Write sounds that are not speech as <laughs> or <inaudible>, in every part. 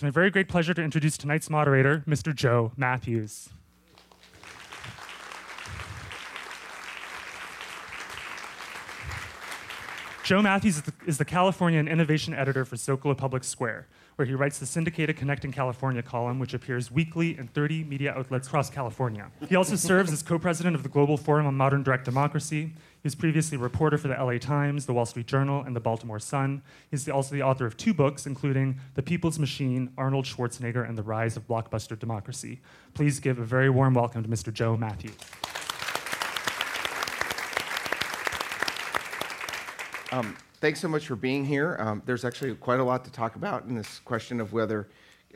It's my very great pleasure to introduce tonight's moderator, Mr. Joe Mathews. Joe Mathews is the, is the California Innovation Editor for Zócalo Public Square, where he writes the syndicated Connecting California column, which appears weekly in 30 media outlets across California. He also serves as co president of the Global Forum on Modern Direct Democracy. He was previously a reporter for the LA Times, the Wall Street Journal, and the Baltimore Sun. He's also the author of two books, including The People's Machine, Arnold Schwarzenegger, and the Rise of Blockbuster Democracy. Please give a very warm welcome to Mr. Joe Mathews. Um, thanks so much for being here. Um, there's actually quite a lot to talk about in this question of whether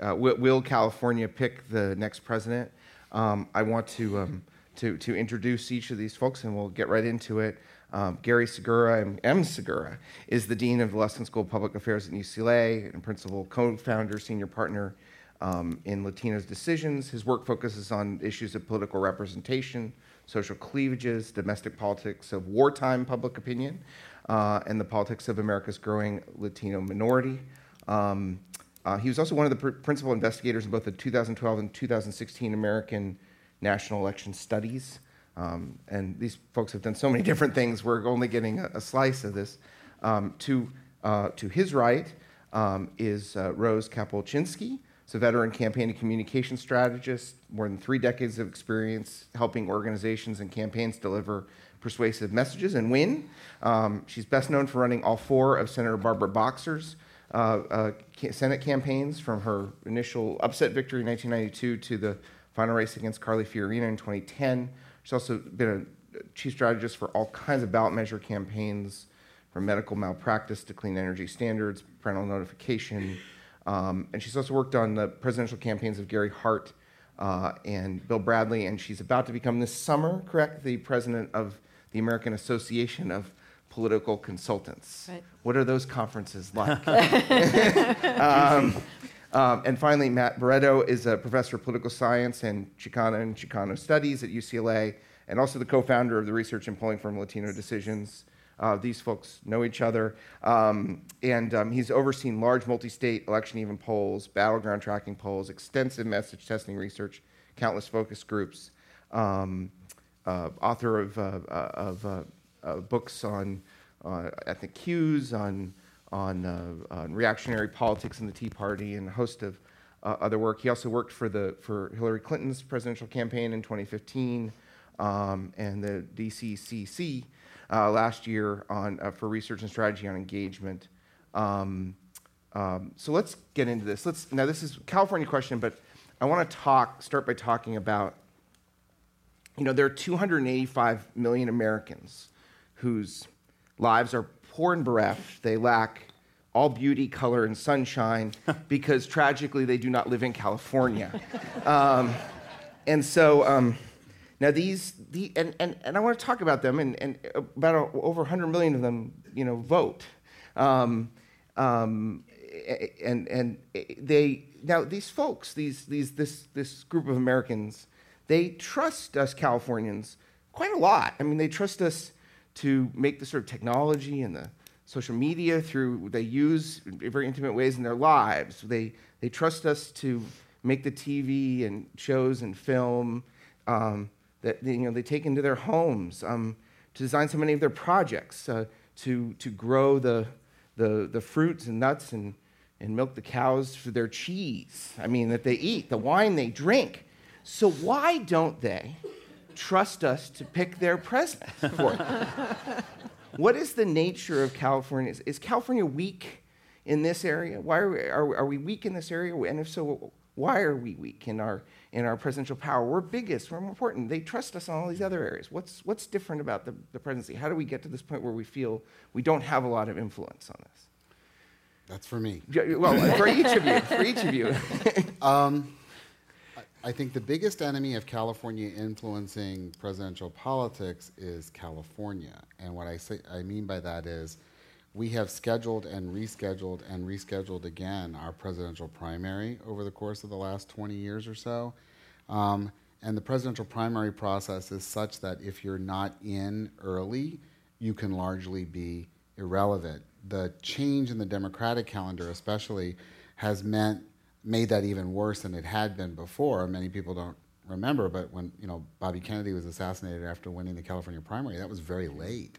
uh, will, will, California pick the next president. Um, I want to, um, to, to introduce each of these folks, and we'll get right into it. Um, Gary Segura, M. Segura, is the dean of the Luskin School of Public Affairs at UCLA and principal co-founder, senior partner um, in Latinos Decisions. His work focuses on issues of political representation, social cleavages, domestic politics of wartime public opinion uh, and the politics of America's growing Latino minority. Um, uh, he was also one of the pr- principal investigators in both the 2012 and 2016 American National Election Studies. Um, and these folks have done so many <laughs> different things, we're only getting a, a slice of this. Um, to, uh, to his right um, is uh, Rose Kapolczynski. She's a veteran campaign and communication strategist, more than three decades of experience helping organizations and campaigns deliver persuasive messages and win. Um, she's best known for running all four of Senator Barbara Boxer's uh, uh, Senate campaigns from her initial upset victory in 1992 to the final race against Carly Fiorina in 2010. She's also been a chief strategist for all kinds of ballot measure campaigns, from medical malpractice to clean energy standards, parental notification. Um, and she's also worked on the presidential campaigns of Gary Hart uh, and Bill Bradley. And she's about to become this summer, correct, the president of the American Association of Political Consultants. Right. What are those conferences like? <laughs> <laughs> um, um, and finally, Matt Barreto is a professor of political science and Chicana and Chicano studies at UCLA, and also the co-founder of the research and polling firm Latino Decisions. Uh, these folks know each other, um, and um, he's overseen large multi-state election-even polls, battleground tracking polls, extensive message testing research, countless focus groups. Um, uh, author of, uh, uh, of uh, uh, books on ethnic cues, on, on, on, reactionary politics in the Tea Party, and a host of other work. He also worked for, the, for Hillary Clinton's presidential campaign in 2015 um, and the DCCC last year on, for research and strategy on engagement. Um, um, so let's get into this. Let's now this is a California question, but I want to talk start by talking about you know, there are 285 million Americans whose lives are poor and bereft. They lack all beauty, color, and sunshine <laughs> because tragically they do not live in California. <laughs> um, and so, um, now these, the, and, and, and I want to talk about them, and, and about a, over 100 million of them, you know, vote. Um, um, and, and they, now these folks, these, these, this, this group of Americans, they trust us Californians quite a lot. I mean, they trust us to make the sort of technology and the social media through they use in very intimate ways in their lives. They they trust us to make the TV and shows and film um, that you know they take into their homes um, to design so many of their projects uh, to to grow the the the fruits and nuts and and milk the cows for their cheese. I mean that they eat the wine they drink. So why don't they trust us to pick their president <laughs> for them? what is the nature of California? Is, is, California weak in this area? Why are we, are, are we weak in this area? And if so, why are we weak in our in our presidential power? We're biggest, we're more important. They trust us in all these other areas. What's what's different about the, the presidency? How do we get to this point where we feel we don't have a lot of influence on this? That's for me. Well, for each of you, for each of you. <laughs> um, I think the biggest enemy of California influencing presidential politics is California. And what I say I mean by that is we have scheduled and rescheduled and rescheduled again our presidential primary over the course of the last 20 years or so. Um, and the presidential primary process is such that if you're not in early, you can largely be irrelevant. The change in the Democratic calendar, especially, has meant made that even worse than it had been before. Many people don't remember, but when you know Bobby Kennedy was assassinated after winning the California primary, that was very late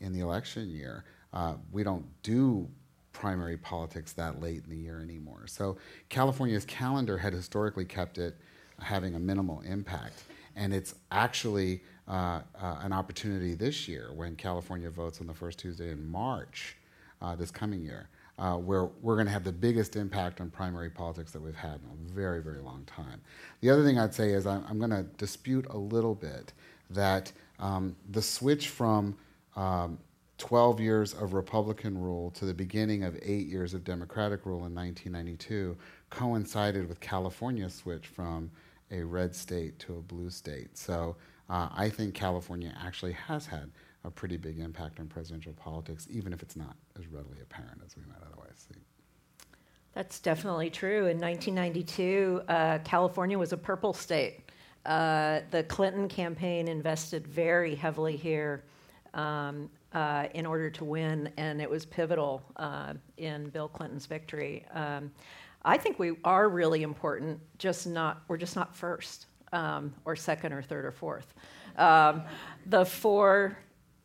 in the election year. Uh, we don't do primary politics that late in the year anymore. So California's calendar had historically kept it having a minimal impact, and it's actually uh, uh, an opportunity this year when California votes on the first Tuesday in March uh, this coming year. Uh, where we're going to have the biggest impact on primary politics that we've had in a very, very long time. The other thing I'd say is I'm, I'm going to dispute a little bit that um, the switch from um, 12 years of Republican rule to the beginning of eight years of Democratic rule in 1992 coincided with California's switch from a red state to a blue state. So uh, I think California actually has had a pretty big impact on presidential politics, even if it's not as readily apparent as we might otherwise see. That's definitely true. In 1992, uh, California was a purple state. Uh, the Clinton campaign invested very heavily here. Um, uh, in order to win, and it was pivotal uh, in Bill Clinton's victory. Um, I think we are really important, just not, we're just not first um, or second or third or fourth. Um, the four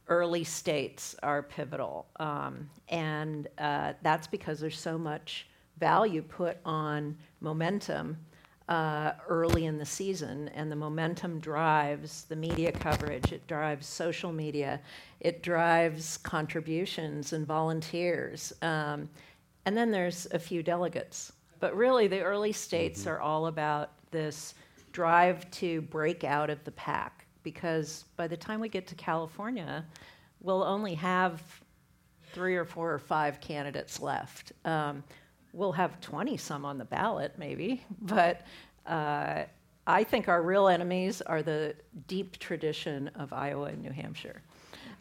early states are pivotal, um, and uh, that's because there's so much value put on momentum uh, early in the season, and the momentum drives the media coverage, it drives social media, it drives contributions and volunteers. Um, and then there's a few delegates. But really, the early states mm-hmm. are all about this drive to break out of the pack because by the time we get to California, we'll only have three or four or five candidates left. Um, we'll have 20 some on the ballot, maybe, <laughs> but uh, I think our real enemies are the deep tradition of Iowa and New Hampshire.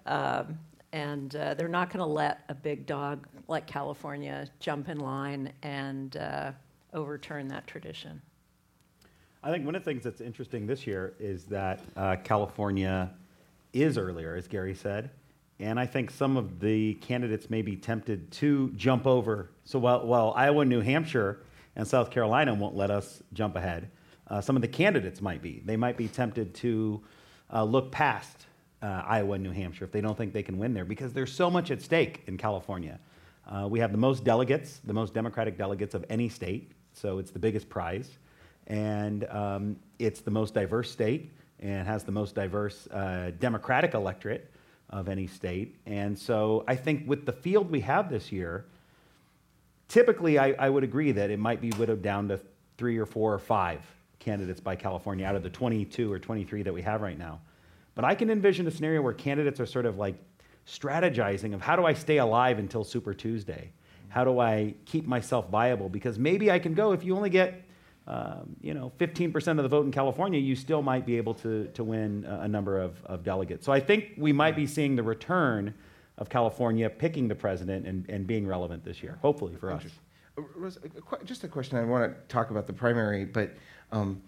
Um, and uh, they're not going to let a big dog like California jump in line and uh, overturn that tradition. I think one of the things that's interesting this year is that uh, California is earlier, as Gary said. And I think some of the candidates may be tempted to jump over. So while, while Iowa, New Hampshire, and South Carolina won't let us jump ahead, uh, some of the candidates might be. They might be tempted to uh, look past uh, Iowa and New Hampshire if they don't think they can win there because there's so much at stake in California. Uh, we have the most delegates, the most Democratic delegates of any state, so it's the biggest prize. And um, it's the most diverse state and has the most diverse uh, Democratic electorate of any state. And so I think with the field we have this year, typically I, I would agree that it might be widowed down to three or four or five candidates by California out of the 22 or 23 that we have right now. But I can envision a scenario where candidates are sort of like strategizing of how do I stay alive until Super Tuesday? How do I keep myself viable? Because maybe I can go if you only get um, you know, 15% of the vote in California, you still might be able to, to win a, a number of, of delegates. So I think we might be seeing the return of California picking the president and, and being relevant this year, hopefully for us. Uh, just a question. I want to talk about the primary, but um,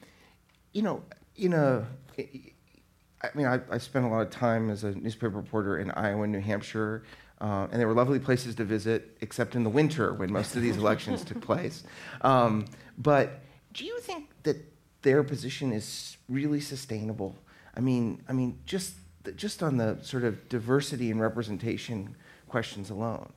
you know, in a, I mean, I, I, spent a lot of time as a newspaper reporter in Iowa and New Hampshire, uh, and they were lovely places to visit, except in the winter when most of these elections took place. Um, but do you think that their position is really sustainable? I mean, I mean, just just on the sort of diversity and representation questions alone.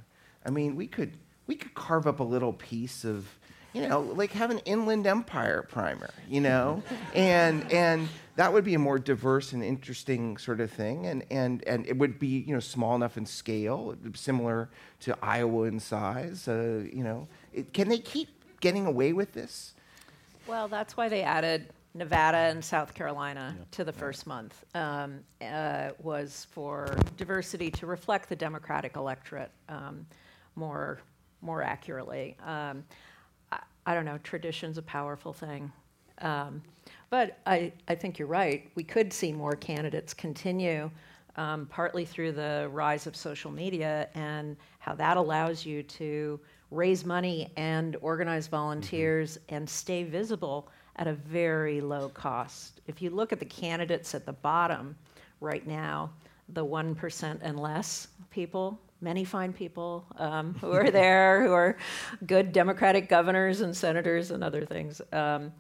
I mean, we could we could carve up a little piece of, you know, like have an Inland Empire primer, you know, <laughs> and and that would be a more diverse and interesting sort of thing, and and and it would be you know small enough in scale, similar to Iowa in size. Uh, you know, it, can they keep getting away with this? Well, that's why they added Nevada and South Carolina yeah. to the first month um, uh, was for diversity to reflect the Democratic electorate um, more more accurately. Um, I, I, don't know. Tradition's a powerful thing, um, but I I think you're right. We could see more candidates continue. Um, partly through the rise of social media and how that allows you to raise money and organize volunteers mm-hmm. and stay visible at a very low cost. If you look at the candidates at the bottom right now, the 1% and less people, many fine people um, who are <laughs> there, who are good Democratic governors and senators and other things. Um,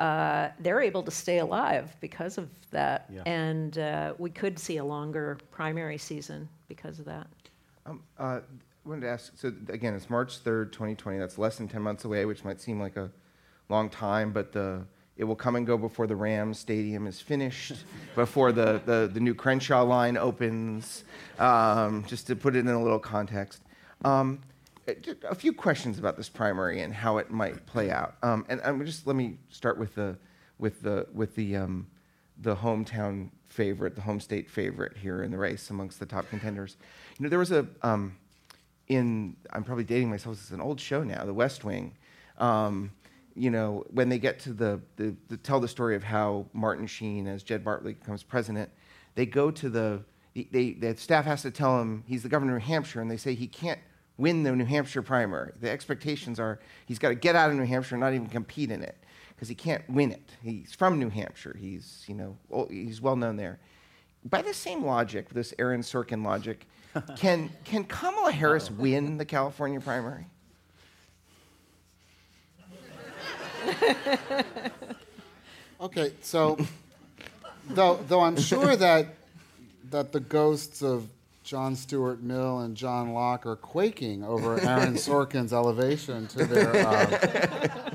uh, they're able to stay alive because of that, Yeah. and uh, we could see a longer primary season because of that. Um, uh, I wanted to ask, so again, it's March 3rd, 2020. That's less than 10 months away, which might seem like a long time, but the, it will come and go before the Rams Stadium is finished, <laughs> before the, the, the new Crenshaw line opens, um, just to put it in a little context. Um, uh, a few questions about this primary and how it might play out. Um, and um, just let me start with the, with the, with the, um, the hometown favorite, the home state favorite here in the race amongst the top contenders. You know, there was a, um, in, I'm probably dating myself, it's an old show now, The West Wing. Um, you know, when they get to the, the, the, tell the story of how Martin Sheen, as Jed Bartlet becomes president, they go to the, they, the staff has to tell him he's the governor of New Hampshire, and they say he can't win the New Hampshire primary. The expectations are he's got to get out of New Hampshire and not even compete in it because he can't win it. He's from New Hampshire. He's, you know, he's well known there. By the same logic, this Aaron Sorkin logic, can, can Kamala Harris <laughs> win the California primary? Okay, so though though I'm sure <laughs> that that the ghosts of John Stuart Mill and John Locke are quaking over Aaron <laughs> Sorkin's elevation to their uh,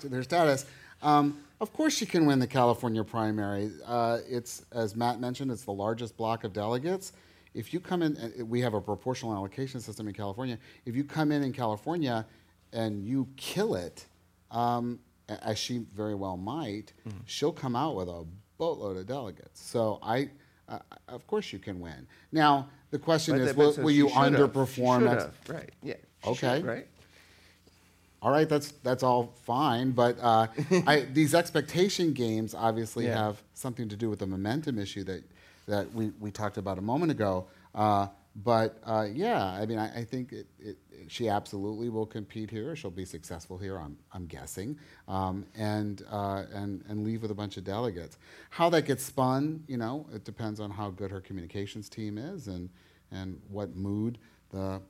to their status. Um, of course, she can win the California primary. Uh, it's as Matt mentioned, it's the largest block of delegates. If you come in, uh, we have a proportional allocation system in California. If you come in in California and you kill it, um, as she very well might, she'll come out with a boatload of delegates. So I, uh, of course, you can win. Now the question But is, will, will you underperform? next- Right. Yeah. Okay. should, right. all right, that's that's all fine, but uh, <laughs> I, these expectation games obviously Yeah. have something to do with the momentum issue that that we, we talked about a moment ago. Uh, but uh, yeah, I mean, I, I think it, it, she absolutely will compete here. She'll be successful here, I'm, I'm guessing, um, and, uh, and, and leave with a bunch of delegates. How that gets spun, you know, it depends on how good her communications team is and, and what mood the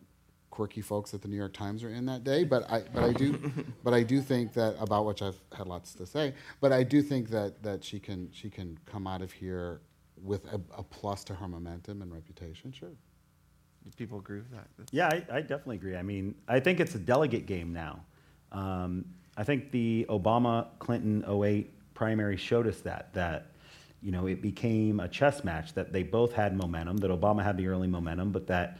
quirky folks at the New York Times are in that day. But I, but I do, <laughs> but I do think that about which I've had lots to say. But I do think that that she can she can come out of here with a, a plus to her momentum and reputation. Sure. Do people agree with that? That's- Yeah, I, I definitely agree. I mean, I think it's a delegate game now. Um, I think the Obama Clinton 08 primary showed us that, that, you know, it became a chess match, that they both had momentum, that Obama had the early momentum, but that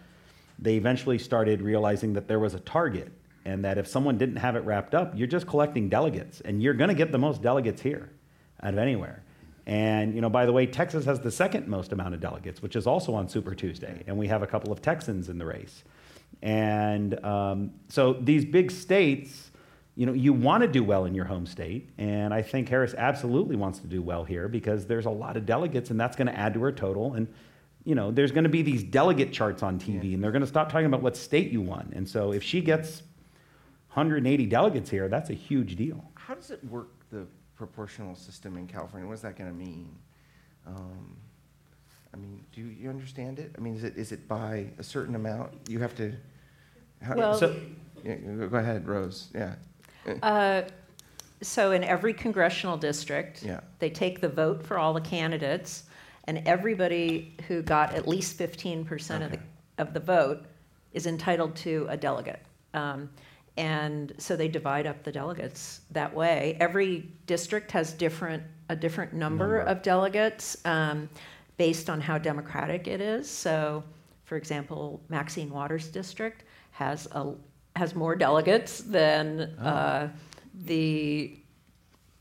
they eventually started realizing that there was a target and that if someone didn't have it wrapped up, you're just collecting delegates and you're going to get the most delegates here out of anywhere. And, you know, by the way, Texas has the second most amount of delegates, which is also on Super Tuesday. And we have a couple of Texans in the race. And um, so these big states, you know, you want to do well in your home state. And I think Harris absolutely wants to do well here because there's a lot of delegates and that's going to add to her total. And, you know, there's going to be these delegate charts on TV and they're going to stop talking about what state you won. And so if she gets 180 delegates here, that's a huge deal. How does it work, the proportional system in California? What's that going to mean? Um, I mean, do you understand it? I mean, is it, is it by a certain amount? You have to. How, Well- So, yeah, go ahead, Rose. Yeah. Uh, So in every congressional district, Yeah. they take the vote for all the candidates, and everybody who got at least 15% of the, of the vote is entitled to a delegate. Um, And so they divide up the delegates that way. Every district has different, a different number Number. of delegates um, based on how democratic it is. So, for example, Maxine Waters District has a, has more delegates than uh, the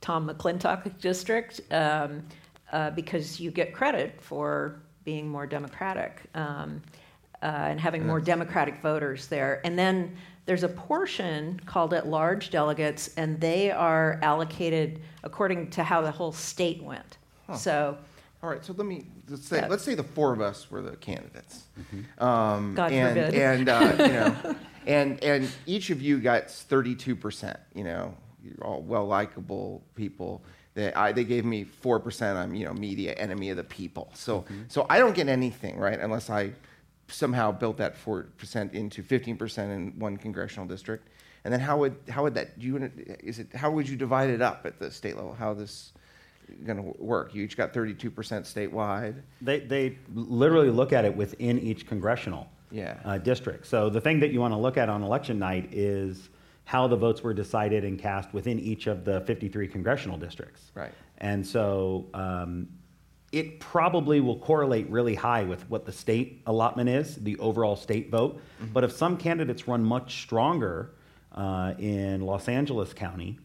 Tom McClintock district um, uh, because you get credit for being more democratic um, uh, and having more democratic voters there. And then there's a portion called at large delegates, and they are allocated according to how the whole state went. So, All right, so let me let's say Yeah. let's say the four of us were the candidates. Um, God and, forbid. And uh, you <laughs> know, and and each of you got thirty-two percent. You know, you're all well likable people. They, I, they gave me four percent. I'm you know media enemy of the people. So so I don't get anything right unless I somehow built that 4% into 15% in one congressional district. And then how would, how would that, do you, is it, how would you divide it up at the state level? How this going to work? You each got 32% statewide. They, they literally look at it within each congressional Yeah. uh, district. So the thing that you want to look at on election night is how the votes were decided and cast within each of the 53 congressional districts. Right. And so um, it probably will correlate really high with what the state allotment is, the overall state vote. But if some candidates run much stronger uh, in Los Angeles County,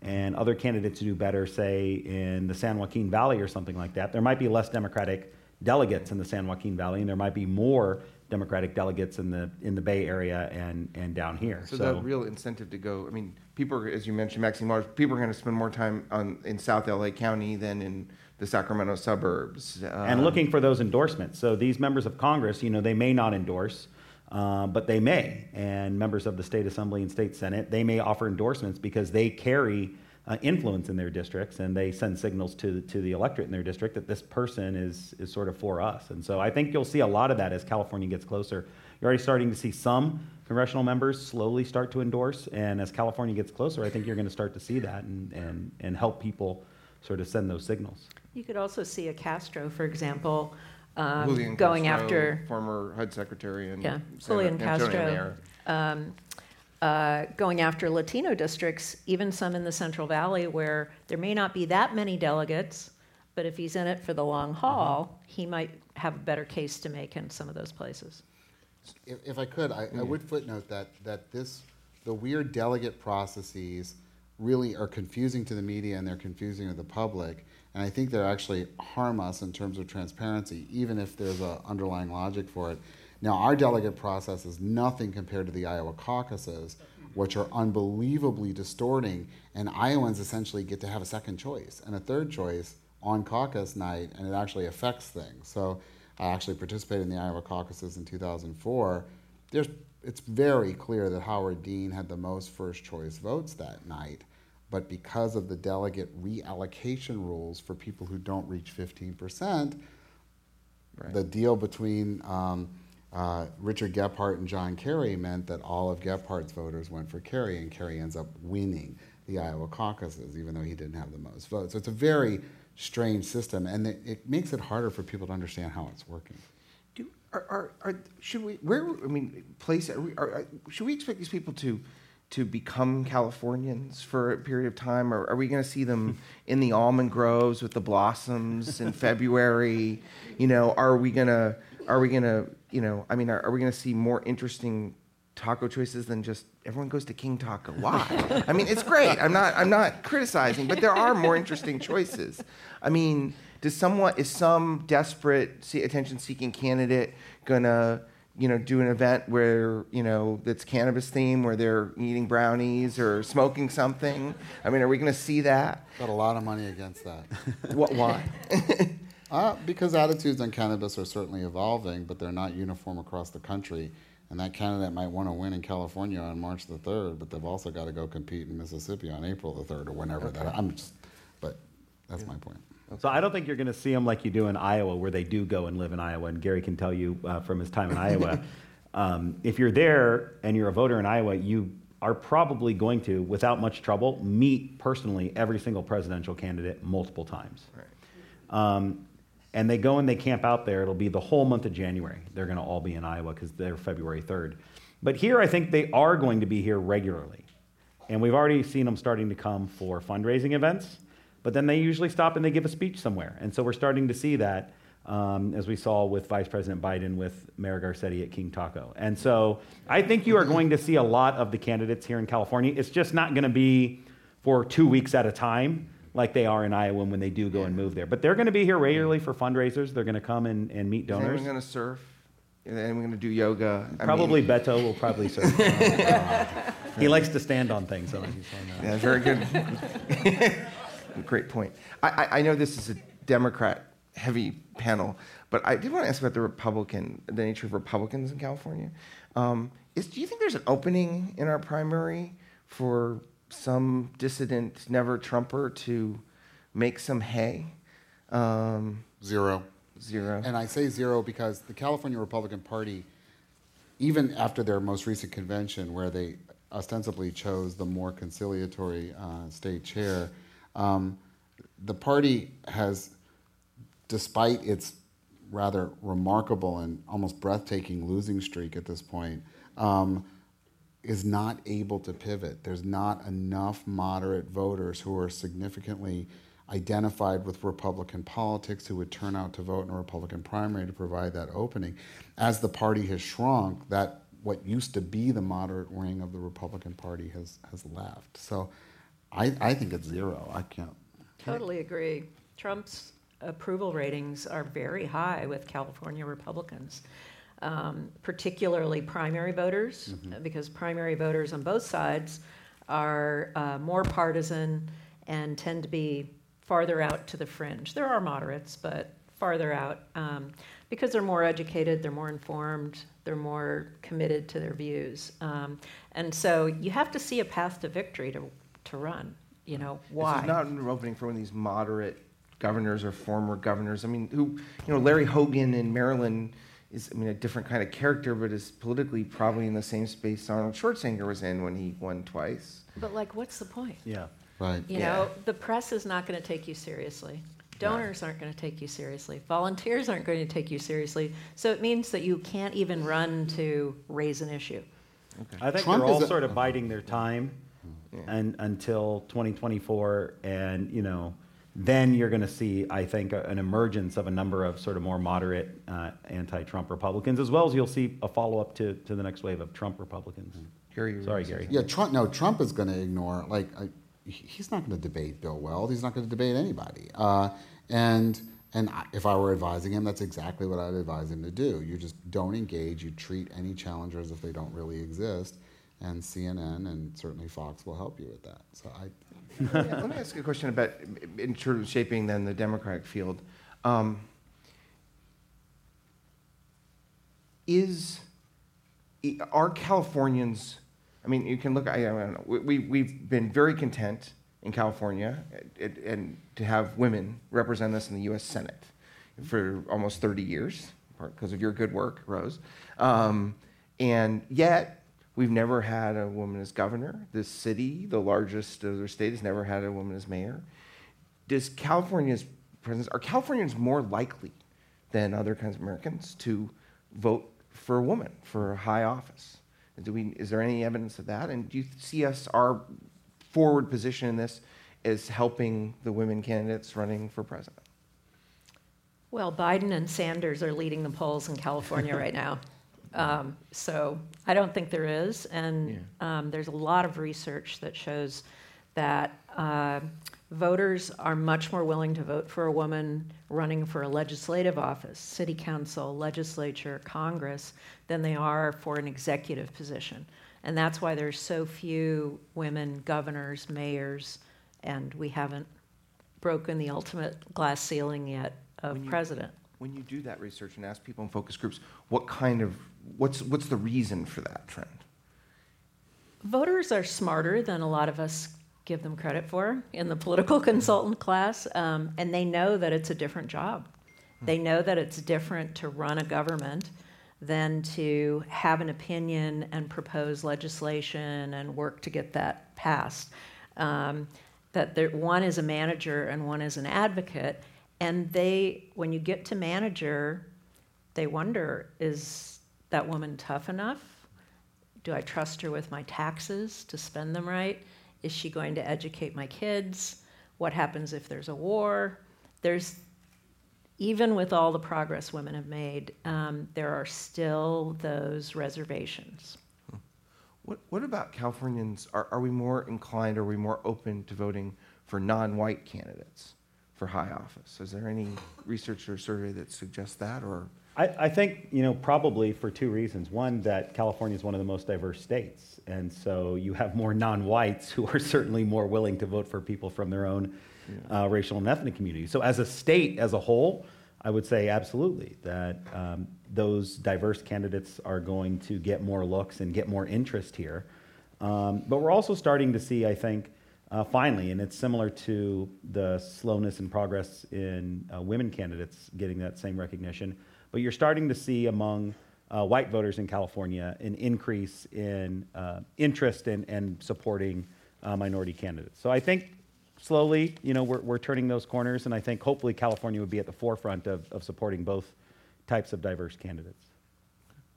and other candidates do better, say in the San Joaquin Valley or something like that, there might be less Democratic delegates in the San Joaquin Valley, and there might be more Democratic delegates in the in the Bay Area and and down here. So, the real incentive to go, I mean, people, are, as you mentioned, Maxine Mars, people are going to spend more time on, in South LA County than in the Sacramento suburbs. and Um, looking for those endorsements. So these members of Congress, you know, they may not endorse, uh, but they may. And members of the state assembly and state senate, they may offer endorsements because they carry uh, influence in their districts and they send signals to to the electorate in their district that this person is is sort of for us. And so I think you'll see a lot of that as California gets closer. You're already starting to see some congressional members slowly start to endorse, and as California gets closer, I think you're going to start to see that and and and help people sort of send those signals. You could also see a Castro, for example, um, Julian going Castro, after former HUD secretary and Yeah, San Julian Antonio Castro. mayor. um, uh, going after Latino districts, even some in the Central Valley where there may not be that many delegates, but if he's in it for the long haul, he might have a better case to make in some of those places. If, if I could, I, I would footnote that, that this, the weird delegate processes really are confusing to the media and they're confusing to the public. And I think they actually harm us in terms of transparency, even if there's an underlying logic for it. Now, our delegate process is nothing compared to the Iowa caucuses, which are unbelievably distorting. And Iowans essentially get to have a second choice and a third choice on caucus night, and it actually affects things. So I actually participated in the Iowa caucuses in 2004. There's, it's very clear that Howard Dean had the most first choice votes that night. But because of the delegate reallocation rules for people who don't reach 15%, Right. the deal between um, uh, Richard Gephardt and John Kerry meant that all of Gephardt's voters went for Kerry, and Kerry ends up winning the Iowa caucuses, even though he didn't have the most votes. So it's a very strange system, and it, it makes it harder for people to understand how it's working. Do, are, are, are, should we, where, I mean, place, are we, are, should we expect these people to, to become Californians for a period of time? Or are we going to see them <laughs> in the almond groves with the blossoms in <laughs> February? You know, are we going to, are we going to, you know, I mean, are, are we going to see more interesting taco choices than just everyone goes to King Taco? Why? I mean, it's great. I'm not, I'm not criticizing, but there are more interesting choices. I mean, does someone is some desperate se- attention-seeking candidate gonna you know do an event where you know that's cannabis themed where they're eating brownies or smoking something i mean are we gonna see that Got a lot of money against that. <laughs> what why <laughs> Uh, because attitudes on cannabis are certainly evolving, but they're not uniform across the country. And that candidate might want to win in California on March the 3rd, but they've also got to go compete in Mississippi on April the 3rd or whenever that. I'm just, but that's my point. So I don't think you're going to see them like you do in Iowa, where they do go and live in Iowa. And Gary can tell you uh, from his time in <laughs> Iowa, um, if you're there and you're a voter in Iowa, you are probably going to, without much trouble, meet personally every single presidential candidate multiple times. Um, and they go and they camp out there. It'll be the whole month of January. They're going to all be in Iowa because they're February 3rd. But here, I think they are going to be here regularly. And we've already seen them starting to come for fundraising events, but then they usually stop and they give a speech somewhere. And so we're starting to see that, um, as we saw with Vice President Biden with Mayor Garcetti at King Taco. And so I think you are going to see a lot of the candidates here in California. It's just not going to be for two weeks at a time like they are in Iowa when they do go and move there. But they're going to be here regularly for fundraisers. They're going to come and, and meet is donors. anyone gonna surf is anyone gonna do yoga I Probably mean, Beto will probably serve. <laughs> he likes to stand on things. So uh, yeah very good <laughs> great point. I, I, I know this is a democrat heavy panel but i did want to ask about the republican the nature of republicans in california. Um, is, do you think there's an opening in our primary for some dissident never trumper to make some hay? Um, Zero. zero. And I say zero because the California Republican Party even after their most recent convention, where they ostensibly chose the more conciliatory uh, state chair, um, the party has, despite its rather remarkable and almost breathtaking losing streak at this point, um, is not able to pivot. There's not enough moderate voters who are significantly identified with Republican politics who would turn out to vote in a Republican primary to provide that opening. As the party has shrunk, that what used to be the moderate wing of the Republican Party has, has left. So I, I think it's zero. I can't. Totally agree. Trump's approval ratings are very high with California Republicans, um, particularly primary voters, because primary voters on both sides are uh, more partisan and tend to be farther out to the fringe. There are moderates, but farther out um, because they're more educated, they're more informed, they're more committed to their views. Um, and so you have to see a path to victory to, to run. You know, why? This is not an opening for one of these moderate governors or former governors. I mean, who, you know, Larry Hogan in Maryland is, I mean, a different kind of character, but is politically probably in the same space Arnold Schwarzenegger was in when he won twice. But like, what's the point? Yeah. Right. You Yeah. know, the press is not going to take you seriously. Donors aren't going to take you seriously. Volunteers aren't going to take you seriously. So it means that you can't even run to raise an issue. I think Trump they're all a- sort of biding their time Yeah. and, until 2024. And, you know, then you're going to see, I think, an emergence of a number of sort of more moderate uh, anti Trump Republicans, as well as you'll see a follow up to, to the next wave of Trump Republicans. Gary, you were Sorry, Gary. Yeah, Trump. No, Trump is going to ignore. Like, I, he's not going to debate Bill Weld. He's not going to debate anybody. Uh, and and if I were advising him, that's exactly what I'd advise him to do. You just don't engage. You treat any challengers as if they don't really exist. And CNN and certainly Fox will help you with that. So I, let, me, ask you a question about in terms of shaping then the Democratic field. Um, is are Californians? I mean, you can look. I, I don't know. We, we we've been very content in California and, and to have women represent us in the U.S. Senate for almost 30 years because of your good work, Rose. Um, and yet, we've never had a woman as governor. This city, the largest of their state, has never had a woman as mayor. Does California's presence, are Californians more likely than other kinds of Americans to vote for a woman for a high office? Do we, is there any evidence of that? And do you see us, our forward position in this, as helping the women candidates running for president? Well, Biden and Sanders are leading the polls in California right now. <laughs> Um, so I don't think there is. And um, there's a lot of research that shows that uh, voters are much more willing to vote for a woman running for a legislative office, city council, legislature, Congress, than they are for an executive position. And that's why there's so few women governors, mayors, and we haven't broken the ultimate glass ceiling yet of When you- president. When you do that research and ask people in focus groups, what kind of, what's, what's the reason for that trend? Voters are smarter than a lot of us give them credit for in the political <laughs> consultant class, um, and they know that it's a different job. They know that it's different to run a government than to have an opinion and propose legislation and work to get that passed. Um, that there, one is a manager and one is an advocate, and they, when you get to manager, they wonder, is that woman tough enough? Do I trust her with my taxes to spend them right? Is she going to educate my kids? What happens if there's a war? There's, even with all the progress women have made, um, there are still those reservations. What, what about Californians? Are, are we more inclined, are we more open to voting for non white candidates for high office? Is there any research or survey that suggests that? Or I, I think, you know, probably for two reasons. One, that California is one of the most diverse states. And so you have more non whites who are <laughs> certainly more willing to vote for people from their own uh, racial and ethnic community. So, as a state as a whole, I would say absolutely that um, those diverse candidates are going to get more looks and get more interest here. Um, but we're also starting to see, I think, uh, finally, and it's similar to the slowness and progress in uh, women candidates getting that same recognition, but you're starting to see among uh, white voters in California an increase in uh, interest in and supporting uh, minority candidates. So I think slowly, you know, we're, we're turning those corners, and I think hopefully California would be at the forefront of, of supporting both types of diverse candidates.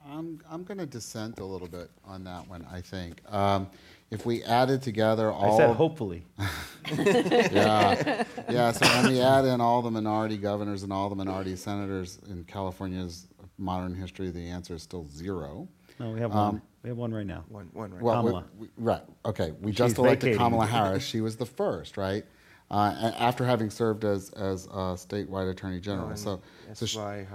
I'm, I'm going to dissent a little bit on that one, I think. Um, if we added together all. I said hopefully. <laughs> yeah. Yeah. So when we add in all the minority governors and all the minority senators in California's modern history, the answer is still zero. No, we have one. we have one right now. One, one right. Well, we- Kamala. we- right. Okay. We She's just elected vacating. Kamala <laughs> Harris. She was the first, right? Uh, after having served as as uh, statewide attorney general. And so, so she, S.I.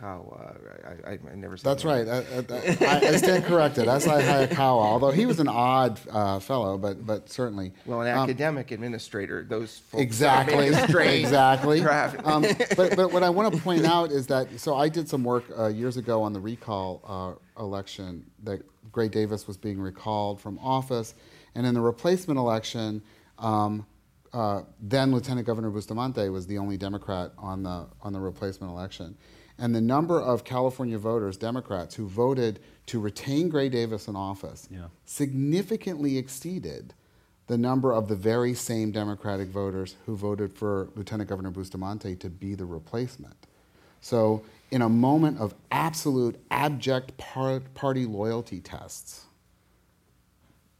Hayakawa. I, I, I never said That's that. right. I, I, stand corrected. S.I. Hayakawa, although he was an odd uh, fellow, but but certainly. Well, an Um, academic administrator, those folks Exactly. exactly. <laughs> Um, but, but what I want to point out is that so I did some work uh, years ago on the recall uh, election that Gray Davis was being recalled from office, and in the replacement election, um, uh, then Lieutenant Governor Bustamante was the only Democrat on the on the replacement election, and the number of California voters, Democrats, who voted to retain Gray Davis in office, Yeah. significantly exceeded the number of the very same Democratic voters who voted for Lieutenant Governor Bustamante to be the replacement. So, in a moment of absolute abject par- party loyalty tests,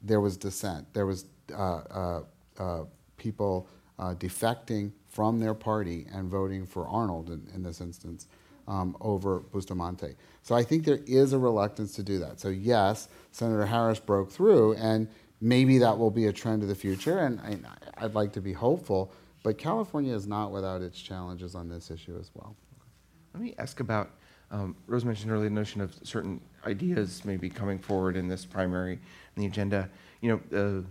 there was dissent. There was uh, uh, uh, people uh, defecting from their party and voting for Arnold in, in this instance um, over Bustamante. So I think there is a reluctance to do that. So yes, Senator Harris broke through, and maybe that will be a trend of the future. And I, I'd like to be hopeful, but California is not without its challenges on this issue as well. Let me ask about, um, Rose mentioned earlier the notion of certain ideas maybe coming forward in this primary, in the agenda. You know, uh,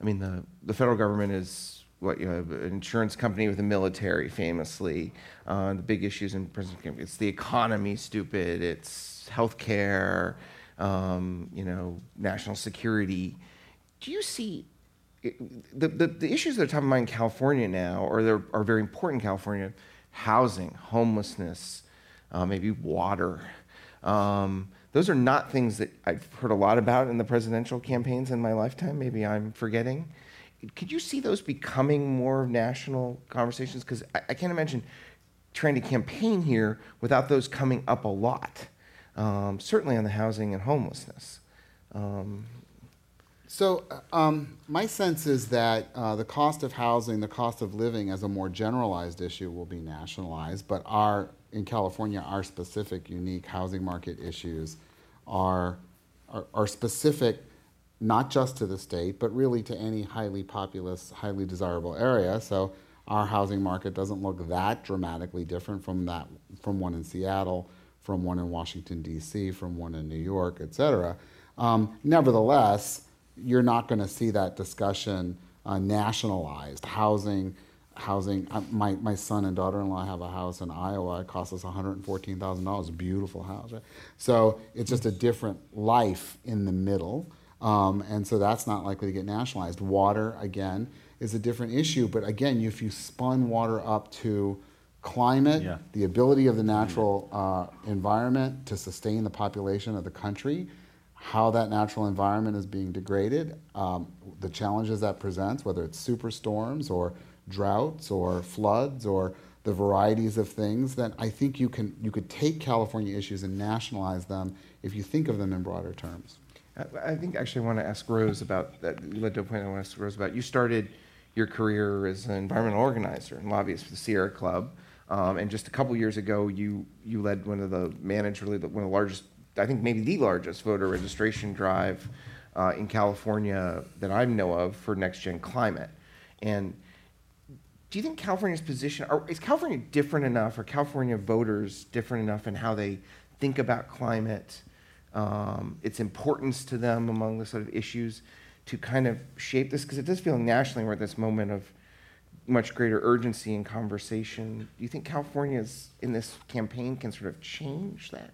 I mean, the, the federal government is what, you have an insurance company with the military, famously. Uh, the big issues in Trump, it's the economy, stupid, it's healthcare, um, you know, national security. Do you see the, the, the issues that are top of mind in California now, or that are very important in California, housing, homelessness, uh, maybe water. Um, those are not things that I've heard a lot about in the presidential campaigns in my lifetime. Maybe I'm forgetting. Could you see those becoming more national conversations? Because I, I can't imagine trying to campaign here without those coming up a lot. Um, certainly on the housing and homelessness. Um, So, uh, um, my sense is that uh, the cost of housing, the cost of living as a more generalized issue will be nationalized, but our, in California, our specific, unique housing market issues are, are, are specific not just to the state, but really to any highly populous, highly desirable area. So, our housing market doesn't look that dramatically different from that, from one in Seattle, from one in Washington, D.C., from one in New York, et cetera. Um, nevertheless, you're not going to see that discussion uh, nationalized. Housing, housing. Uh, my, my son and daughter-in-law have a house in Iowa. It costs us $114,000. A beautiful house, right? So it's just a different life in the middle, um, and so that's not likely to get nationalized. Water, again, is a different issue. But again, if you spun water up to climate, Yeah. the ability of the natural uh, environment to sustain the population of the country, how that natural environment is being degraded, um, the challenges that presents, whether it's superstorms or droughts or floods or the varieties of things, then I think you can you could take California issues and nationalize them if you think of them in broader terms. I- think actually I want to ask Rose about that. You led to a point I want to ask Rose about. You started your career as an environmental organizer and lobbyist for the Sierra Club, um, and just a couple years ago, you you led one of the managed really one of the largest, I think maybe the largest voter registration drive uh, in California that I know of for Next Gen Climate, and do you think California's position, or is California different enough, or California voters different enough in how they think about climate, um, its importance to them among the sort of issues, to kind of shape this? Because it does feel nationally we're at this moment of much greater urgency and conversation. Do you think California's in this campaign can sort of change that?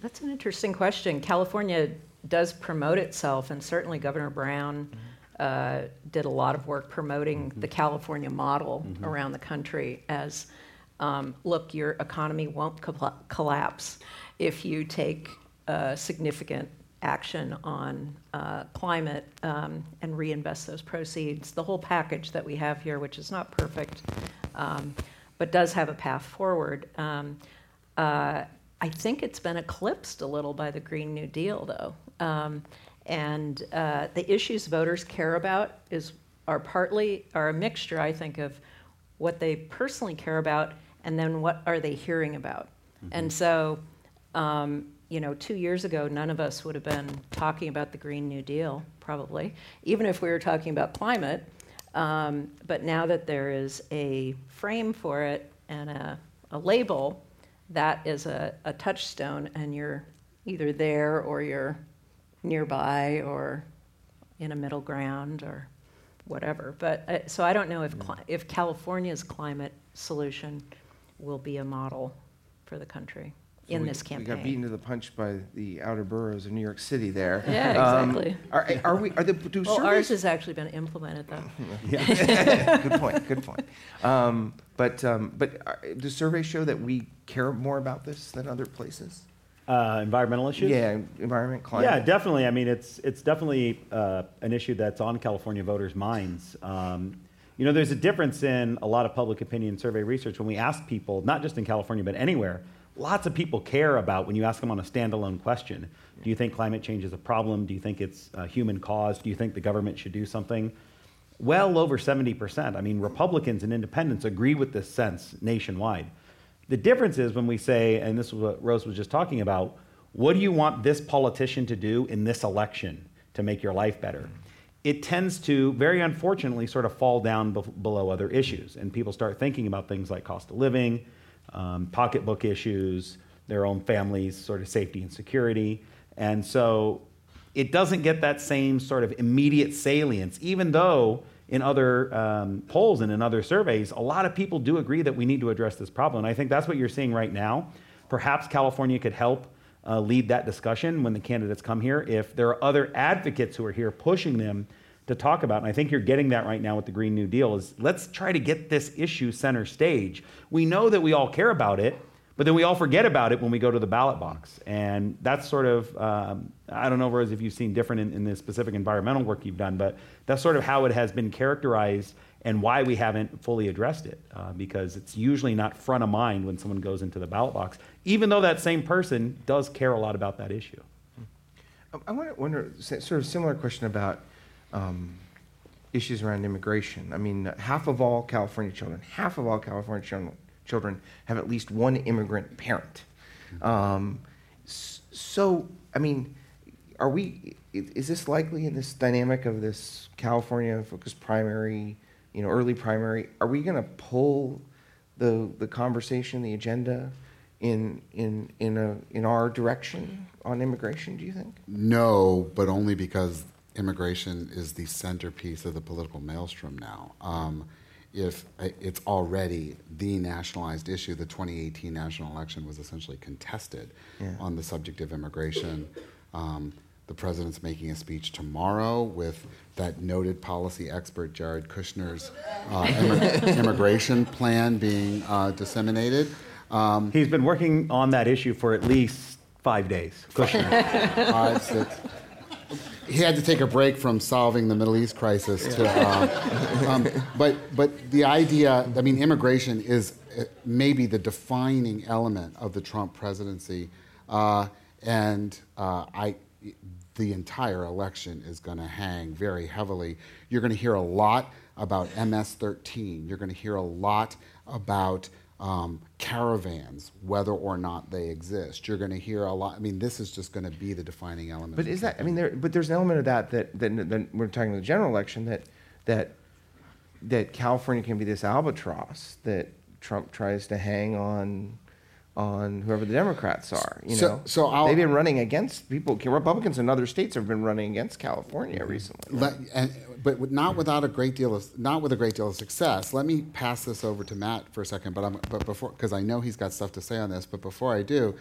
That's an interesting question. California does promote itself, and certainly Governor Brown uh, did a lot of work promoting the California model around the country as um, look, your economy won't colla- collapse if you take uh, significant action on uh, climate um, and reinvest those proceeds. The whole package that we have here, which is not perfect, um, but does have a path forward. Um, uh, I think it's been eclipsed a little by the Green New Deal, though. Um, and uh, the issues voters care about is are partly are a mixture, I think, of what they personally care about and then what are they hearing about. Mm-hmm. And so, um, you know, two years ago, none of us would have been talking about the Green New Deal, probably, even if we were talking about climate. Um, but now that there is a frame for it and a, a label, that is a, a touchstone, and you're either there or you're nearby or in a middle ground or whatever. But uh, so I don't know if cli- if California's climate solution will be a model for the country in we- this We got campaign. beaten to the punch by the outer boroughs of New York City there. Yeah, Um, exactly. Are, are we, are the, do Well, ours surveys? has actually been implemented though. <laughs> <laughs> Good point, good point. Um, But, um, but are- do surveys show that we care more about this than other places? Uh, environmental issues? Yeah, environment, climate. Yeah, definitely. I mean, it's it's definitely uh, an issue that's on California voters' minds. Um, you know, there's a difference in a lot of public opinion survey research when we ask people, not just in California but anywhere. Lots of people care about when you ask them on a standalone question. Do you think climate change is a problem? Do you think it's uh, human caused? Do you think the government should do something? Well over 70%. I mean, Republicans and independents agree with this sense nationwide. The difference is when we say, and this is what Rose was just talking about, what do you want this politician to do in this election to make your life better? It tends to, very unfortunately, sort of fall down be- below other issues. And people start thinking about things like cost of living, um, pocketbook issues, their own families' sort of safety and security. And so it doesn't get that same sort of immediate salience, even though in other um, polls and in other surveys, a lot of people do agree that we need to address this problem. And I think that's what you're seeing right now. Perhaps California could help uh, lead that discussion when the candidates come here if there are other advocates who are here pushing them to talk about. And I think you're getting that right now with the Green New Deal is let's try to get this issue center stage. We know that we all care about it, but then we all forget about it when we go to the ballot box. And that's sort of, um, I don't know, Rose, if you've seen different in, in the specific environmental work you've done, but that's sort of how it has been characterized and why we haven't fully addressed it. Uh, because it's usually not front of mind when someone goes into the ballot box, even though that same person does care a lot about that issue. Um, I wonder, sort of similar question about um, issues around immigration. I mean, half of all California children, half of all California children, children have at least one immigrant parent. Um, so, I mean, are we? Is this likely in this dynamic of this California-focused primary, you know, early primary? Are we going to pull the the conversation, the agenda, in in in a in our direction on immigration? Do you think? No, but only because immigration is the centerpiece of the political maelstrom now. Um, if uh, it's already the nationalized issue, the 2018 national election was essentially contested Yeah. on the subject of immigration. Um, the president's making a speech tomorrow with that noted policy expert Jared Kushner's uh, immig- <laughs> immigration plan being uh, disseminated. Um, He's been working on that issue for at least five days. Kushner. <laughs> It's- it's- he had to take a break from solving the Middle East crisis. To, uh, um, but but the idea, I mean, immigration is uh, maybe the defining element of the Trump presidency, uh, and uh, I. The entire election is going to hang very heavily. You're going to hear a lot about MS-13. You're going to hear a lot about um, caravans, whether or not they exist. You're going to hear a lot. I mean, this is just going to be the defining element. But is that? I mean, there. But there's an element of that that that, that we're talking about the general election that that that California can be this albatross that Trump tries to hang on on whoever the Democrats are. You So- know, so I'll- they've been running against people. Republicans in other states have been running against California mm-hmm. recently. Let, and, but not without a great deal of not with a great deal of success. Let me pass this over to Matt for a second. But I'm but before because I know he's got stuff to say on this. But before I do,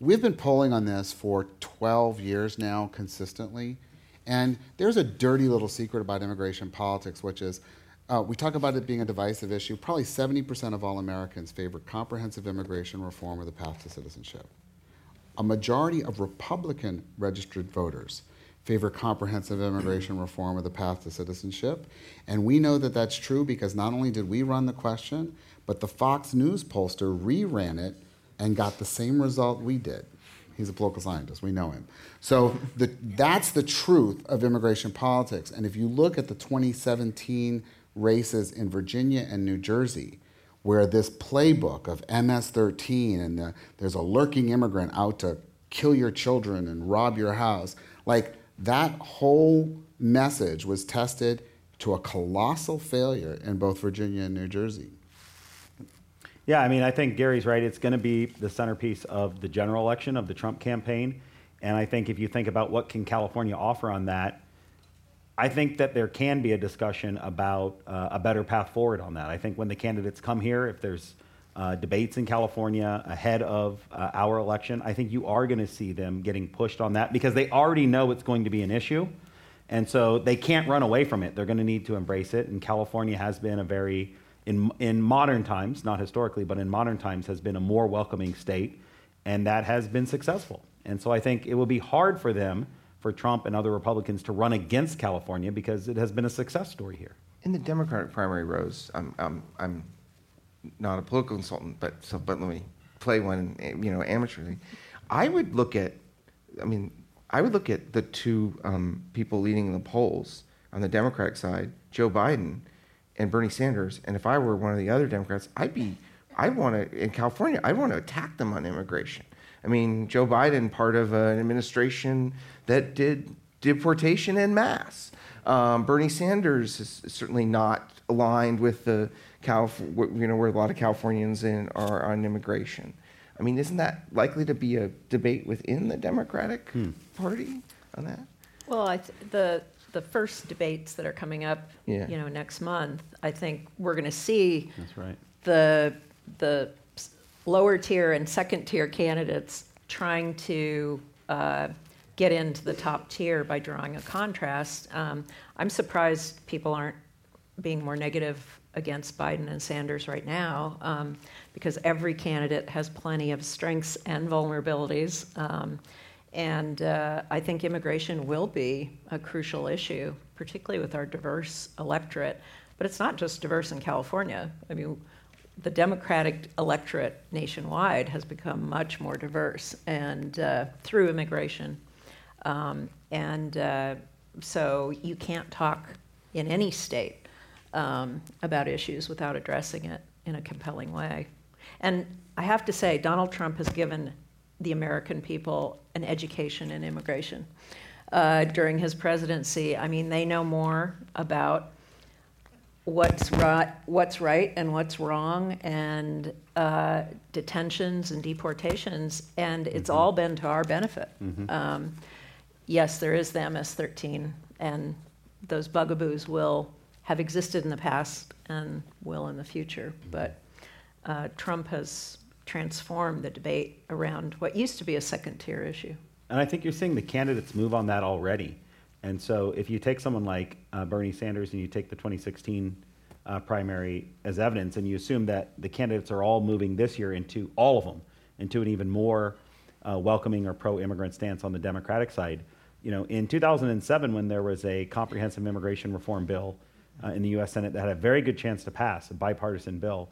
we've been polling on this for 12 years now, consistently. And there's a dirty little secret about immigration politics, which is Uh, we talk about it being a divisive issue. Probably 70% of all Americans favor comprehensive immigration reform or the path to citizenship. A majority of Republican registered voters favor comprehensive immigration reform or the path to citizenship. And we know that that's true because not only did we run the question, but the Fox News pollster reran it and got the same result we did. He's a political scientist. We know him. So the, that's the truth of immigration politics. And if you look at the 2017 races in Virginia and New Jersey, where this playbook of MS 13 and the, there's a lurking immigrant out to kill your children and rob your house, like that whole message was tested to a colossal failure in both Virginia and New Jersey. Yeah, I mean, I think Gary's right. It's going to be the centerpiece of the general election of the Trump campaign. And I think if you think about what can California offer on that, I think that there can be a discussion about uh, a better path forward on that. I think when the candidates come here, if there's uh, debates in California ahead of uh, our election, I think you are going to see them getting pushed on that because they already know it's going to be an issue. And so they can't run away from it. They're going to need to embrace it. And California has been a very in, in modern times, not historically, but in modern times, has been a more welcoming state, and that has been successful. And so I think it will be hard for them, for Trump and other Republicans, to run against California because it has been a success story here. In the Democratic primary, Rose, I'm, I'm, I'm not a political consultant, but so, but let me play one, you know, amateurly. I would look at, I mean, I would look at the two um, people leading the polls on the Democratic side, Joe Biden and Bernie Sanders, and if I were one of the other Democrats, I'd be, I want to, in California, I want to attack them on immigration. I mean, Joe Biden, part of an administration that did deportation en masse. Um, Bernie Sanders is certainly not aligned with the Calif- you know, where a lot of Californians in are on immigration. I mean, isn't that likely to be a debate within the Democratic hmm. Party on that? Well, th- the the first debates that are coming up, yeah. you know, next month, I think we're going to see That's right. the the lower tier and second tier candidates trying to uh, get into the top tier by drawing a contrast. Um, I'm surprised people aren't being more negative against Biden and Sanders right now, um, because every candidate has plenty of strengths and vulnerabilities. Um, and uh, I think immigration will be a crucial issue, particularly with our diverse electorate. But it's not just diverse in California. I mean, the Democratic electorate nationwide has become much more diverse and uh, through immigration. Um, and uh, so you can't talk in any state um, about issues without addressing it in a compelling way. And I have to say, Donald Trump has given the American people an education in immigration uh, during his presidency. I mean, they know more about what's right, what's right and what's wrong, and uh, detentions and deportations, and it's mm-hmm. all been to our benefit. Mm-hmm. Um, yes, there is the MS-13, and those bugaboos will have existed in the past and will in the future, but uh, Trump has transformed the debate around what used to be a second tier issue. And I think you're seeing the candidates move on that already. And so if you take someone like uh, Bernie Sanders and you take the 2016 uh, primary as evidence and you assume that the candidates are all moving this year into all of them into an even more uh, welcoming or pro-immigrant stance on the Democratic side. You know, in 2007, when there was a comprehensive immigration reform bill uh, in the U.S. Senate that had a very good chance to pass, a bipartisan bill,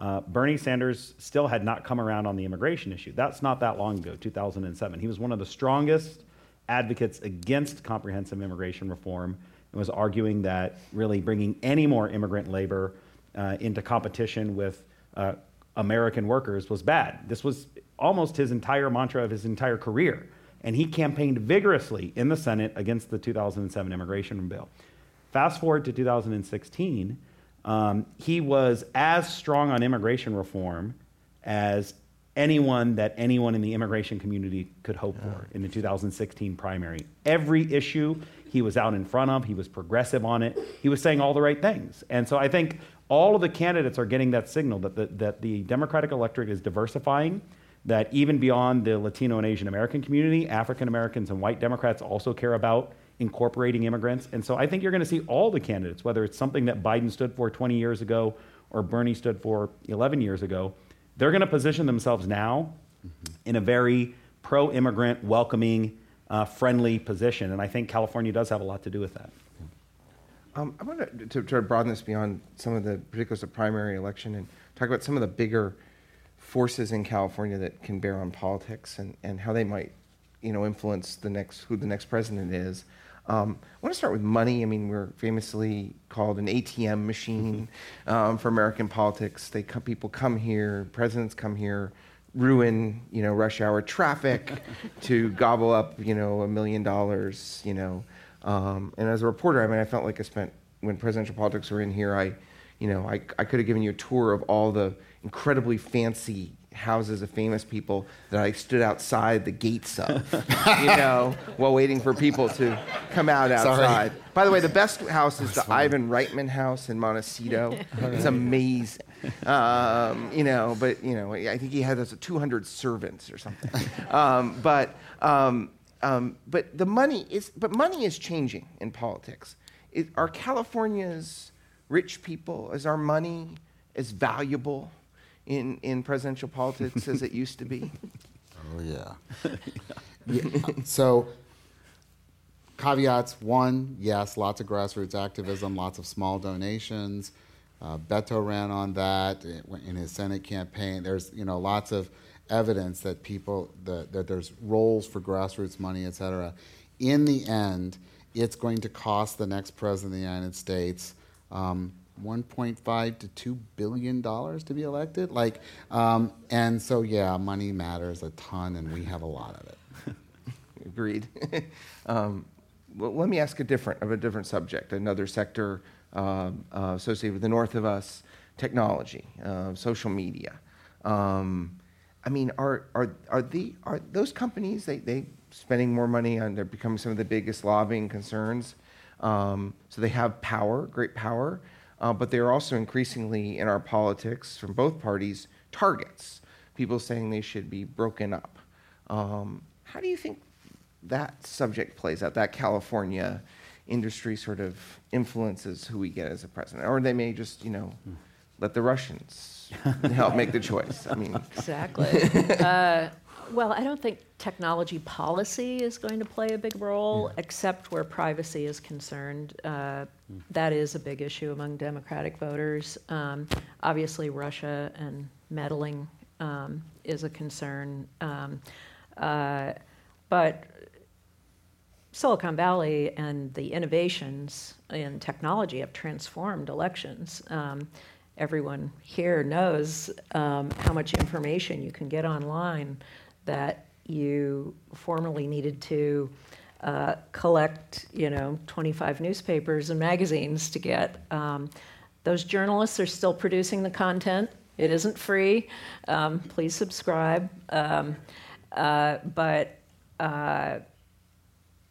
uh, Bernie Sanders still had not come around on the immigration issue. That's not that long ago, 2007. He was one of the strongest advocates against comprehensive immigration reform and was arguing that really bringing any more immigrant labor uh, into competition with uh, American workers was bad. This was almost his entire mantra of his entire career. And he campaigned vigorously in the Senate against the 2007 immigration bill. Fast forward to 2016 um, he was as strong on immigration reform as anyone that anyone in the immigration community could hope yeah. for in the 2016 primary. Every issue he was out in front of, he was progressive on it, he was saying all the right things. And so I think all of the candidates are getting that signal that the, that the Democratic electorate is diversifying, that even beyond the Latino and Asian American community, African Americans and white Democrats also care about incorporating immigrants. And so I think you're going to see all the candidates, whether it's something that Biden stood for 20 years ago or Bernie stood for 11 years ago, they're going to position themselves now mm-hmm. in a very pro immigrant, welcoming, uh, friendly position. And I think California does have a lot to do with that. Um, I want to, to try to broaden this beyond some of the particulars of primary election and talk about some of the bigger forces in California that can bear on politics and, and how they might, you know, influence the next who the next president is. Um, I want to start with money. I mean, we're famously called an ATM machine um, for American politics. They come, people come here, presidents come here, ruin you know rush hour traffic <laughs> to gobble up you know a million dollars. You know, um, and as a reporter, I mean, I felt like I spent when presidential politics were in here. I, you know, I, I could have given you a tour of all the incredibly fancy houses of famous people that I stood outside the gates of, <laughs> you know, while waiting for people to come out outside. Sorry. By the way, the best house is the funny. Ivan Reitman house in Montecito. <laughs> it's amazing. Um, you know, but you know, I think he had 200 servants or something. <laughs> Um, but um, um, but the money is but money is changing in politics. It, are California's rich people is our money as valuable? In, in presidential politics as it used to be? <laughs> Oh, yeah. <laughs> yeah. So, caveats one, yes, lots of grassroots activism, lots of small donations. Uh, Beto ran on that in his Senate campaign. There's you know lots of evidence that people that, that there's roles for grassroots money, et cetera. In the end, it's going to cost the next president of the United States um, 1.5 to 2 billion dollars to be elected? Like um, and so yeah money matters a ton and we have a lot of it. <laughs> Agreed. <laughs> Um, well, let me ask a different of a different subject another sector uh, uh, associated with the north of us technology uh, social media. Um, i mean are, are, are, the, are those companies they, they spending more money on they're becoming some of the biggest lobbying concerns. Um, so they have power great power uh, but they are also increasingly in our politics from both parties targets, people saying they should be broken up. Um, how do you think that subject plays out, that California industry sort of influences who we get as a president? Or they may just, you know, let the Russians <laughs> help make the choice. I mean, exactly. <laughs> Uh, well, I don't think technology policy is going to play a big role, yeah. except where privacy is concerned. Uh, mm. That is a big issue among Democratic voters. Um, obviously, Russia and meddling um, is a concern. Um, uh, but Silicon Valley and the innovations in technology have transformed elections. Um, everyone here knows um, how much information you can get online that you formerly needed to uh, collect, you know, 25 newspapers and magazines to get. Um, those journalists are still producing the content. It isn't free. Um, please subscribe. Um, uh, but uh,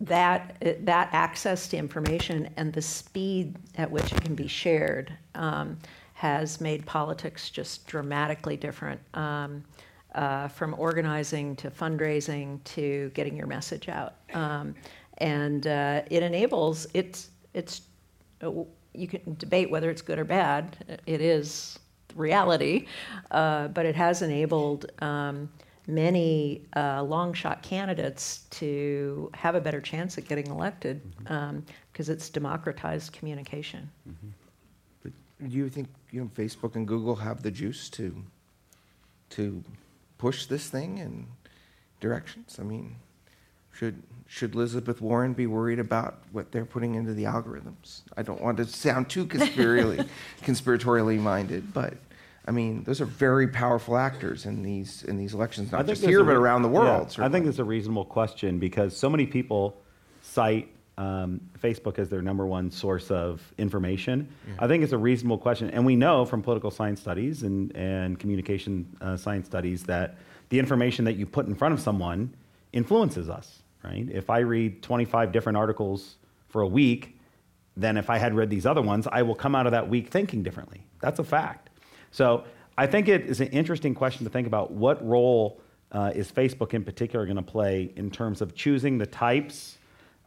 that that access to information and the speed at which it can be shared um, has made politics just dramatically different. Um, uh, from organizing to fundraising to getting your message out. Um, and uh, it enables, it's, it's, uh, you can debate whether it's good or bad. It is reality, uh, but it has enabled um, many uh, long shot candidates to have a better chance at getting elected because mm-hmm. um, it's democratized communication. Mm-hmm. do you think you know, Facebook and Google have the juice to to push this thing in directions? I mean, should should Elizabeth Warren be worried about what they're putting into the algorithms? I don't want to sound too conspiratorially <laughs> conspiratorially minded, but I mean, those are very powerful actors in these in these elections, not just here, but around the world. Yeah, I think it's a reasonable question because so many people cite um, Facebook as their number one source of information. Yeah. I think it's a reasonable question. And we know from political science studies and, and communication uh, science studies that the information that you put in front of someone influences us, right? If I read 25 different articles for a week, then if I had read these other ones, I will come out of that week thinking differently. That's a fact. So I think it is an interesting question to think about what role uh, is Facebook in particular going to play in terms of choosing the types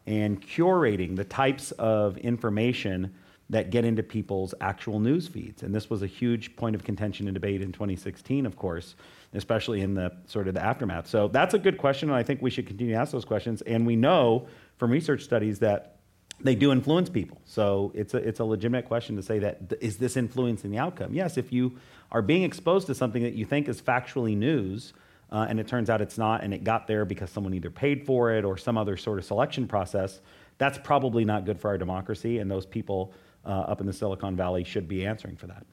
and curating the types of information that get into people's actual news feeds. And this was a huge point of contention and debate in 2016, of course, especially in the sort of the aftermath. So that's a good question, and I think we should continue to ask those questions. And we know from research studies that they do influence people. So it's a, it's a legitimate question to say that th- is this influencing the outcome? Yes, if you are being exposed to something that you think is factually news, uh, and it turns out it's not, and it got there because someone either paid for it or some other sort of selection process, that's probably not good for our democracy, and those people uh, up in the Silicon Valley should be answering for that.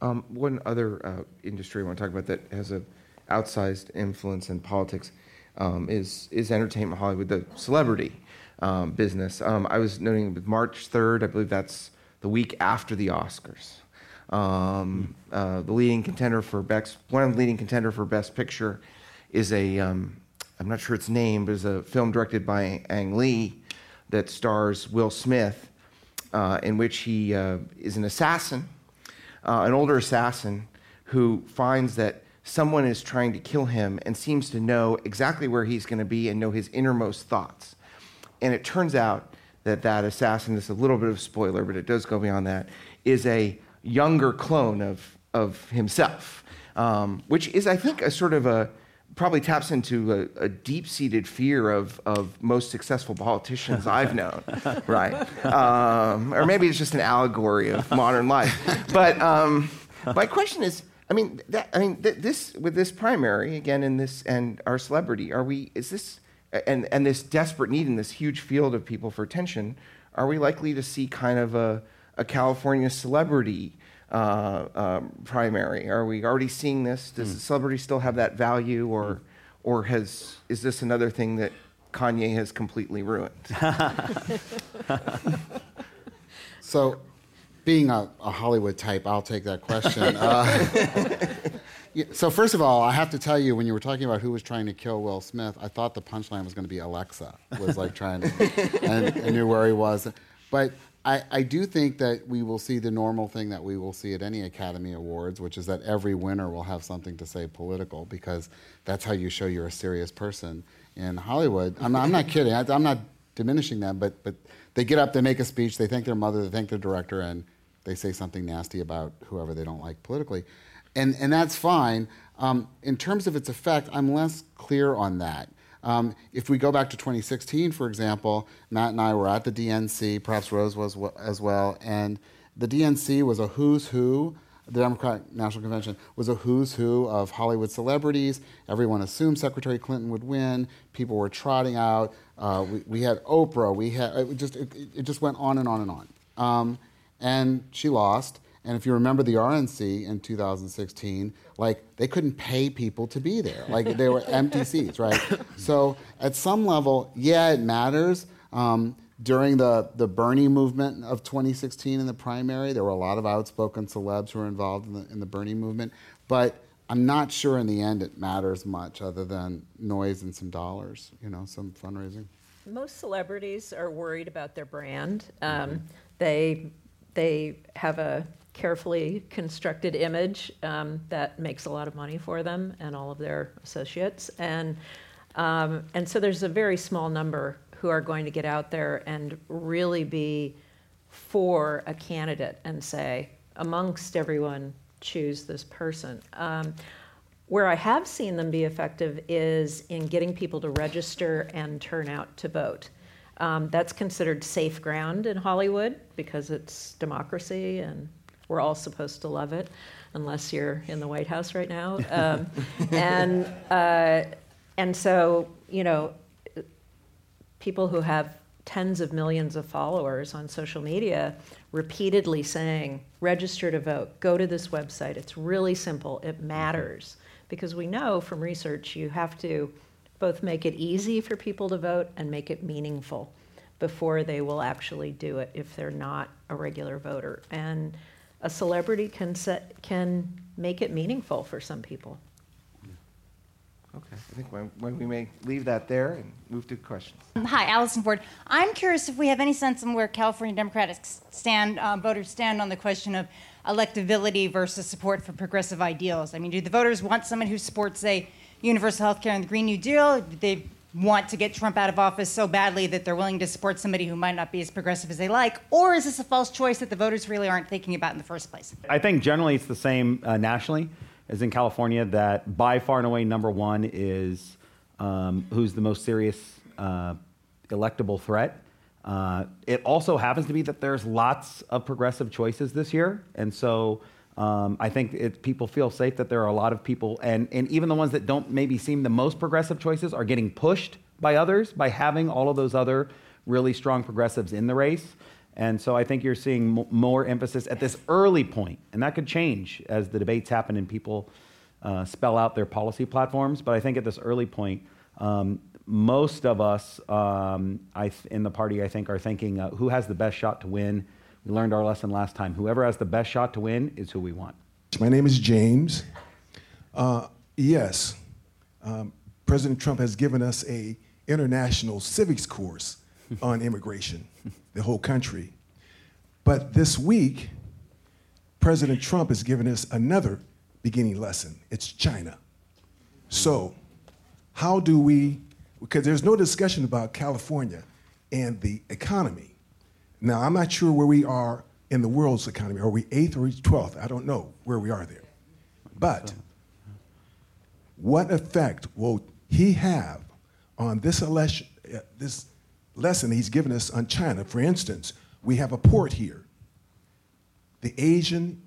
Um, one other uh, industry I want to talk about that has an outsized influence in politics um, is is entertainment Hollywood, the celebrity um, business. Um, I was noting March 3rd, I believe that's the week after the Oscars. Um, uh, the leading contender for best, one of the leading contender for Best Picture, is a um, I'm not sure its name, but it's a film directed by Ang Lee that stars Will Smith, uh, in which he uh, is an assassin, uh, an older assassin who finds that someone is trying to kill him and seems to know exactly where he's going to be and know his innermost thoughts. And it turns out that that assassin, this is a little bit of spoiler, but it does go beyond that, is a younger clone of, of himself, um, which is, I think, a sort of a, probably taps into a, a deep-seated fear of, of most successful politicians <laughs> I've known, right? Um, or maybe it's just an allegory of modern life. But um, my question is, I mean, that, I mean, th- this with this primary again, in this and our celebrity, are we? Is this and and this desperate need in this huge field of people for attention? Are we likely to see kind of a, a California celebrity uh, um, primary? Are we already seeing this? Does mm. celebrity still have that value, or mm. or has is this another thing that Kanye has completely ruined? <laughs> so being a, a, Hollywood type, I'll take that question. <laughs> Uh, so first of all, I have to tell you, when you were talking about who was trying to kill Will Smith, I thought the punchline was going to be Alexa was like trying to, and I knew where he was. But I, I do think that we will see the normal thing that we will see at any Academy Awards, which is that every winner will have something to say political, because that's how you show you're a serious person in Hollywood. I'm not, I'm not kidding. I, I'm not diminishing them, but but they get up, they make a speech, they thank their mother, they thank their director, and they say something nasty about whoever they don't like politically. And, and that's fine. Um, in terms of its effect, I'm less clear on that. Um, if we go back to 2016, for example, Matt and I were at the DNC, perhaps Rose was as well, and the DNC was a who's who. The Democratic National Convention was a who's who of Hollywood celebrities. Everyone assumed Secretary Clinton would win. People were trotting out. Uh, we, we, had Oprah. We had it just it, it, just went on and on and on. Um, and she lost. And if you remember the RNC in 2016, like they couldn't pay people to be there. Like they were empty seats, right? <laughs> So at some level, yeah, it matters. Um, during the, the Bernie movement of 2016 in the primary, there were a lot of outspoken celebs who were involved in the, in the Bernie movement. But I'm not sure in the end it matters much other than noise and some dollars, you know, some fundraising. Most celebrities are worried about their brand. Um, mm-hmm. They they have a carefully constructed image um, that makes a lot of money for them and all of their associates. And, um, and so there's a very small number who are going to get out there and really be for a candidate and say, amongst everyone, choose this person. Um, where I have seen them be effective is in getting people to register and turn out to vote. Um, that's considered safe ground in Hollywood because it's democracy and we're all supposed to love it, unless you're in the White House right now. Um, <laughs> and, uh, and so, you know, people who have tens of millions of followers on social media repeatedly saying, register to vote, go to this website. It's really simple, it matters. Because we know from research you have to both make it easy for people to vote and make it meaningful before they will actually do it if they're not a regular voter. And a celebrity can set, can make it meaningful for some people. Okay, I think when, when we may leave that there and move to questions. Hi, Allison Ford. I'm curious if we have any sense of where California Democrats stand, uh, voters stand on the question of electability versus support for progressive ideals. I mean, do the voters want someone who supports, say, universal health care and the Green New Deal? Do they want to get Trump out of office so badly that they're willing to support somebody who might not be as progressive as they like? Or is this a false choice that the voters really aren't thinking about in the first place? I think generally it's the same uh, nationally as in California, that by far and away number one is um, who's the most serious uh, electable threat. Uh, it also happens to be that there's lots of progressive choices this year. And so um, I think it, people feel safe that there are a lot of people, and, and even the ones that don't maybe seem the most progressive choices are getting pushed by others by having all of those other really strong progressives in the race. And so I think you're seeing m- more emphasis at this early point, and that could change as the debates happen and people uh, spell out their policy platforms. But I think at this early point, um, most of us um, th- in the party, I think, are thinking uh, who has the best shot to win we learned our lesson last time. Whoever has the best shot to win is who we want. My name is James. Uh, yes, um, President Trump has given us a international civics course <laughs> on immigration, the whole country. But this week, President Trump has given us another beginning lesson. It's China. So, how do we, because there's no discussion about California and the economy. Now, I'm not sure where we are in the world's economy. Are we eighth or 12th? I don't know where we are there. But what effect will he have on this, election, uh, this lesson he's given us on China? For instance, we have a port here, the Asian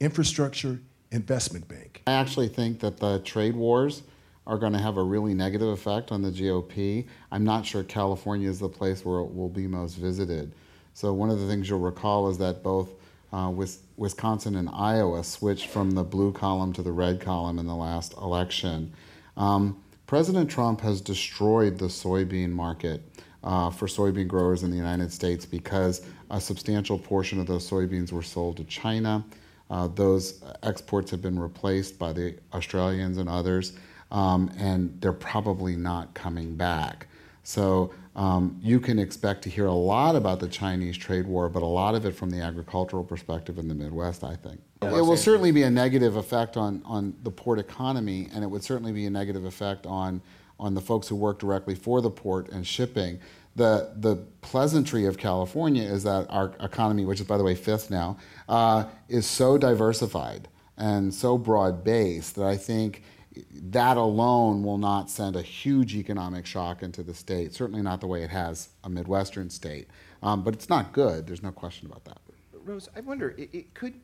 Infrastructure Investment Bank. I actually think that the trade wars are going to have a really negative effect on the GOP. I'm not sure California is the place where it will be most visited. So one of the things you'll recall is that both uh, Wisconsin and Iowa switched from the blue column to the red column in the last election. Um, President Trump has destroyed the soybean market uh, for soybean growers in the United States because a substantial portion of those soybeans were sold to China. Uh, those exports have been replaced by the Australians and others, um, and they're probably not coming back. So um, you can expect to hear a lot about the Chinese trade war, but a lot of it from the agricultural perspective in the Midwest, I think. it will certainly be a negative effect on, on the port economy, and it would certainly be a negative effect on, on the folks who work directly for the port and shipping. The, the pleasantry of California is that our economy, which is, by the way, fifth now, uh, is so diversified and so broad based that I think that alone will not send a huge economic shock into the state, certainly not the way it has a Midwestern state. Um, but it's not good, there's no question about that. Rose, I wonder, it, it could,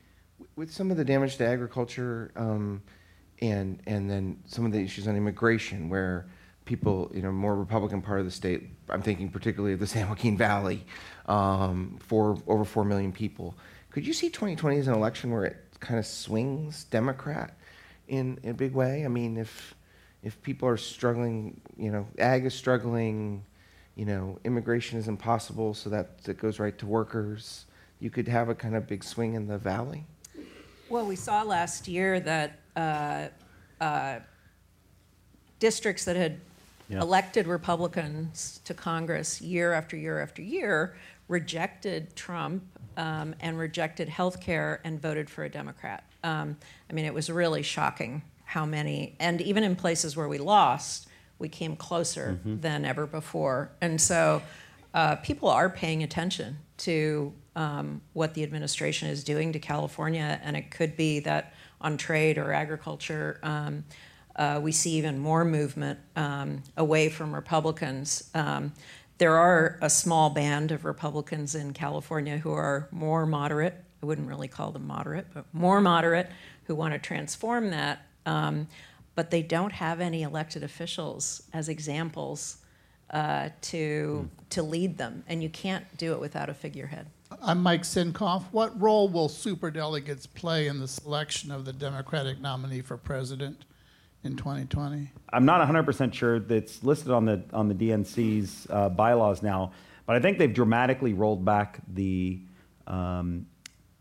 with some of the damage to agriculture um, and, and then some of the issues on immigration, where people, you know, more Republican part of the state, I'm thinking particularly of the <laughs> San Joaquin Valley, um, for over 4 million people. Could you see 2020 as an election where it kind of swings Democrat? In, in a big way. I mean, if if people are struggling, you know, ag is struggling, you know, immigration is impossible, so that it goes right to workers. You could have a kind of big swing in the valley. Well, we saw last year that uh, uh, districts that had yeah. elected Republicans to Congress year after year after year rejected Trump um, and rejected health care and voted for a Democrat. Um, I mean, it was really shocking how many, and even in places where we lost, we came closer mm-hmm. than ever before. And so uh, people are paying attention to um, what the administration is doing to California, and it could be that on trade or agriculture, um, uh, we see even more movement um, away from Republicans. Um, there are a small band of Republicans in California who are more moderate. I wouldn't really call them moderate, but more moderate who want to transform that. Um, but they don't have any elected officials as examples uh, to, to lead them. And you can't do it without a figurehead. I'm Mike Sinkoff. What role will superdelegates play in the selection of the Democratic nominee for president? in 2020? I'm not 100% sure that's listed on the on the DNC's uh, bylaws now, but I think they've dramatically rolled back the um,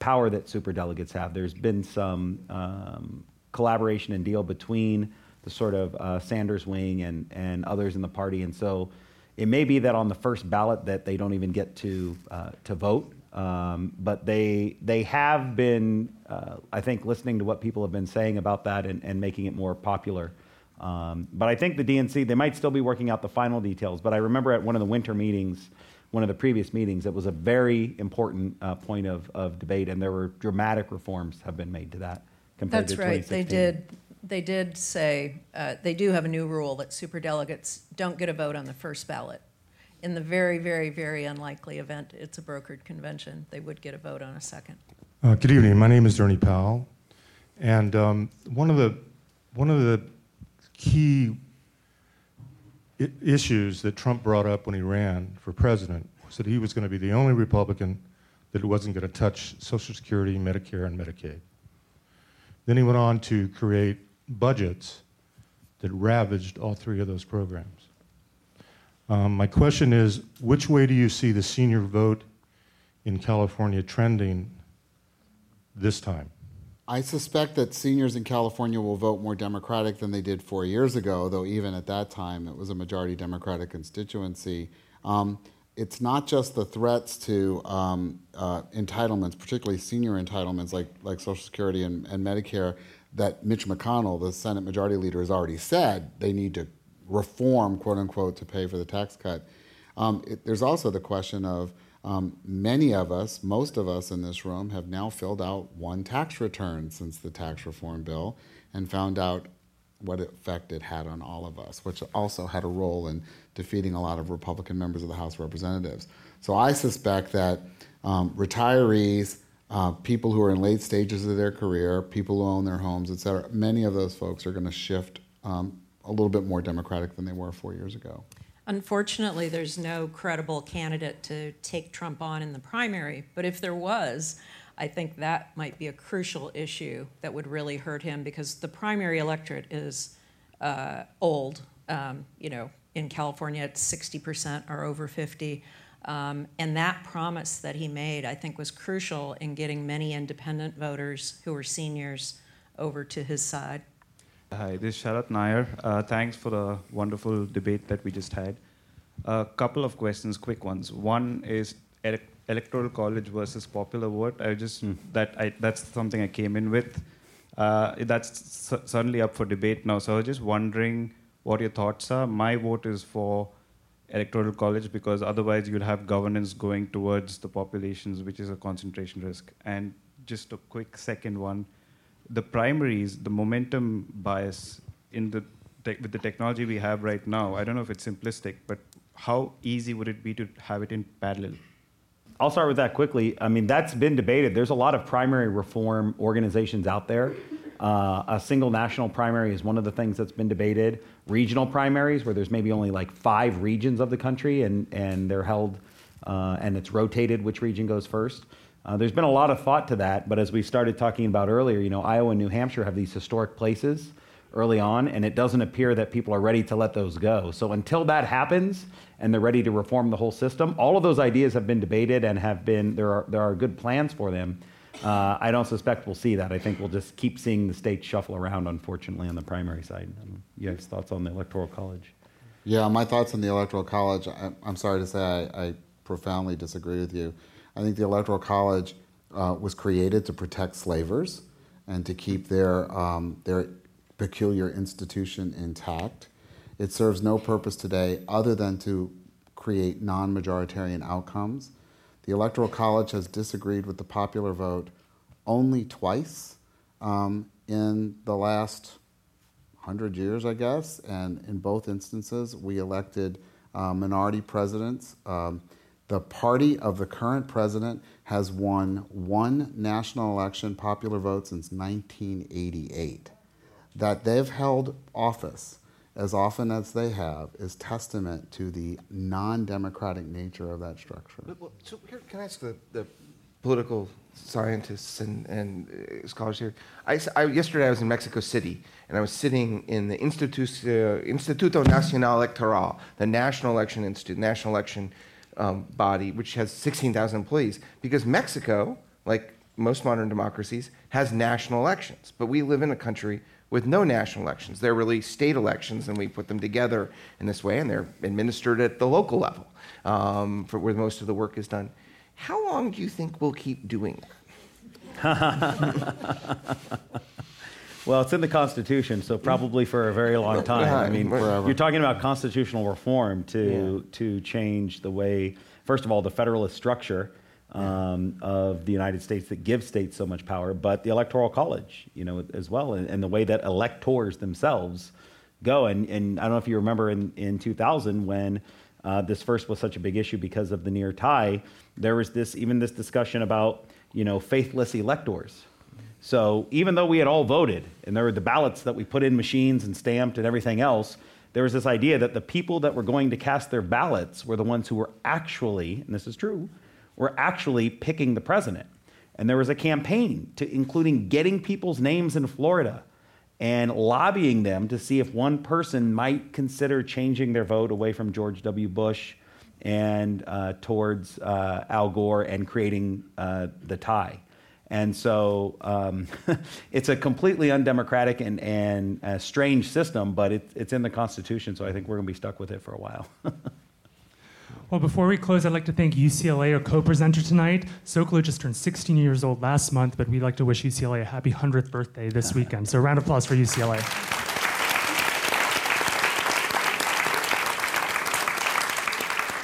power that super delegates have. There's been some um, collaboration and deal between the sort of uh, Sanders wing and and others in the party, and so it may be that on the first ballot that they don't even get to uh, to vote um, but they they have been, uh, I think, listening to what people have been saying about that and, and making it more popular Um, but I think the DNC, they might still be working out the final details. But I remember at one of the winter meetings, one of the previous meetings, it was a very important uh, point of, of debate, and there were dramatic reforms have been made to that compared That's to right. They 2016. did, they did say, uh, they do have a new rule that superdelegates don't get a vote on the first ballot. In the very, very, very unlikely event it's a brokered convention, they would get a vote on a second. Uh, good evening. My name is Ernie Powell, and um, one of the one of the key I- issues that Trump brought up when he ran for president was that he was going to be the only Republican that wasn't going to touch Social Security, Medicare, and Medicaid. Then he went on to create budgets that ravaged all three of those programs. Um, my question is, which way do you see the senior vote in California trending this time? I suspect that seniors in California will vote more Democratic than they did four years ago, though even at that time it was a majority Democratic constituency. Um, it's not just the threats to um, uh, entitlements, particularly senior entitlements like, like Social Security and, and Medicare, that Mitch McConnell, the Senate Majority Leader, has already said they need to reform, quote unquote, to pay for the tax cut. Um, it, there's also the question of um, many of us, most of us in this room, have now filled out one tax return since the tax reform bill and found out what effect it had on all of us, which also had a role in defeating a lot of Republican members of the House of Representatives. So I suspect that um, retirees, uh, people who are in late stages of their career, people who own their homes, et cetera, many of those folks are going to shift um, a little bit more Democratic than they were four years ago. Unfortunately, there's no credible candidate to take Trump on in the primary, but if there was, I think that might be a crucial issue that would really hurt him because the primary electorate is uh, old. Um, you know, in California, it's 60% or over 50. Um, and that promise that he made, I think, was crucial in getting many independent voters who were seniors over to his side. Hi, this is Sharat Nair. Uh, thanks for the wonderful debate that we just had. A couple of questions, quick ones. One is ele- electoral college versus popular vote. I just that I, that's something I came in with. Uh, that's certainly up for debate now. So I was just wondering what your thoughts are. My vote is for electoral college because otherwise you'll have governance going towards the populations, which is a concentration risk. And just a quick second one the primaries, the momentum bias in the tech with the technology we have right now, I don't know if it's simplistic, but how easy would it be to have it in parallel? I'll start with that quickly. I mean, that's been debated. There's a lot of primary reform organizations out there. Uh, a single national primary is one of the things that's been debated. Regional primaries, where there's maybe only like five regions of the country and, and they're held uh, and it's rotated which region goes first. Uh, there's been a lot of thought to that, but as we started talking about earlier, you know, Iowa and New Hampshire have these historic places early on, and it doesn't appear that people are ready to let those go. So until that happens and they're ready to reform the whole system, all of those ideas have been debated and have been there are there are good plans for them. Uh, I don't suspect we'll see that. I think we'll just keep seeing the states shuffle around, unfortunately, on the primary side. You guys' thoughts on the electoral college? Yeah, my thoughts on the Electoral College, I, I'm sorry to say I, I profoundly disagree with you. I think the Electoral College uh, was created to protect slavers and to keep their, um, their peculiar institution intact. It serves no purpose today other than to create non majoritarian outcomes. The Electoral College has disagreed with the popular vote only twice um, in the last 100 years, I guess, and in both instances, we elected uh, minority presidents. Um, the party of the current president has won one national election popular vote since 1988. That they've held office as often as they have is testament to the non democratic nature of that structure. Well, So here, can I ask the, the political scientists and, and uh, scholars here? I, I- yesterday I was in Mexico City, and I was sitting in the Instituto, Instituto Nacional Electoral, the National Election Institute, national election um, body, which has 16,000 employees, because Mexico, like most modern democracies, has national elections. But we live in a country with no national elections. They're really state elections, and we put them together in this way, and they're administered at the local level, um, for where most of the work is done. How long do you think we'll keep doing that? <laughs> Well, it's in the Constitution, so probably for a very long <laughs> time. I mean, Forever. you're talking about constitutional reform to to change the way, first of all, the federalist structure um, of the United States that gives states so much power, but the Electoral College, you know, as well, and, and the way that electors themselves go. And and I don't know if you remember in in 2000 when. Uh, this first was such a big issue because of the near tie. There was this even this discussion about you know faithless electors, so even though we had all voted and there were the ballots that we put in machines and stamped and everything else, there was this idea that the people that were going to cast their ballots were the ones who were actually, and this is true, were actually picking the president. And there was a campaign to including getting people's names in Florida and lobbying them to see if one person might consider changing their vote away from George W. Bush and uh, towards uh, Al Gore and creating uh, the tie. And so um, <laughs> it's a completely undemocratic and, and uh strange system, but it, it's in the Constitution, so I think we're going to be stuck with it for a while. <laughs> Well, before we close, I'd like to thank UCLA, our co-presenter tonight. Zócalo just turned 16 years old last month, but we'd like to wish UCLA a happy 100th birthday this <laughs> weekend. So a round of applause for UCLA.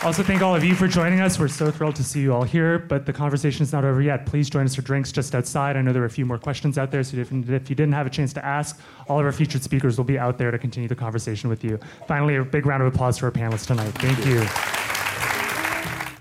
Also, thank all of you for joining us. We're so thrilled to see you all here, but the conversation is not over yet. Please join us for drinks just outside. I know there are a few more questions out there, so if, if you didn't have a chance to ask, all of our featured speakers will be out there to continue the conversation with you. Finally, a big round of applause for our panelists tonight. Thank you.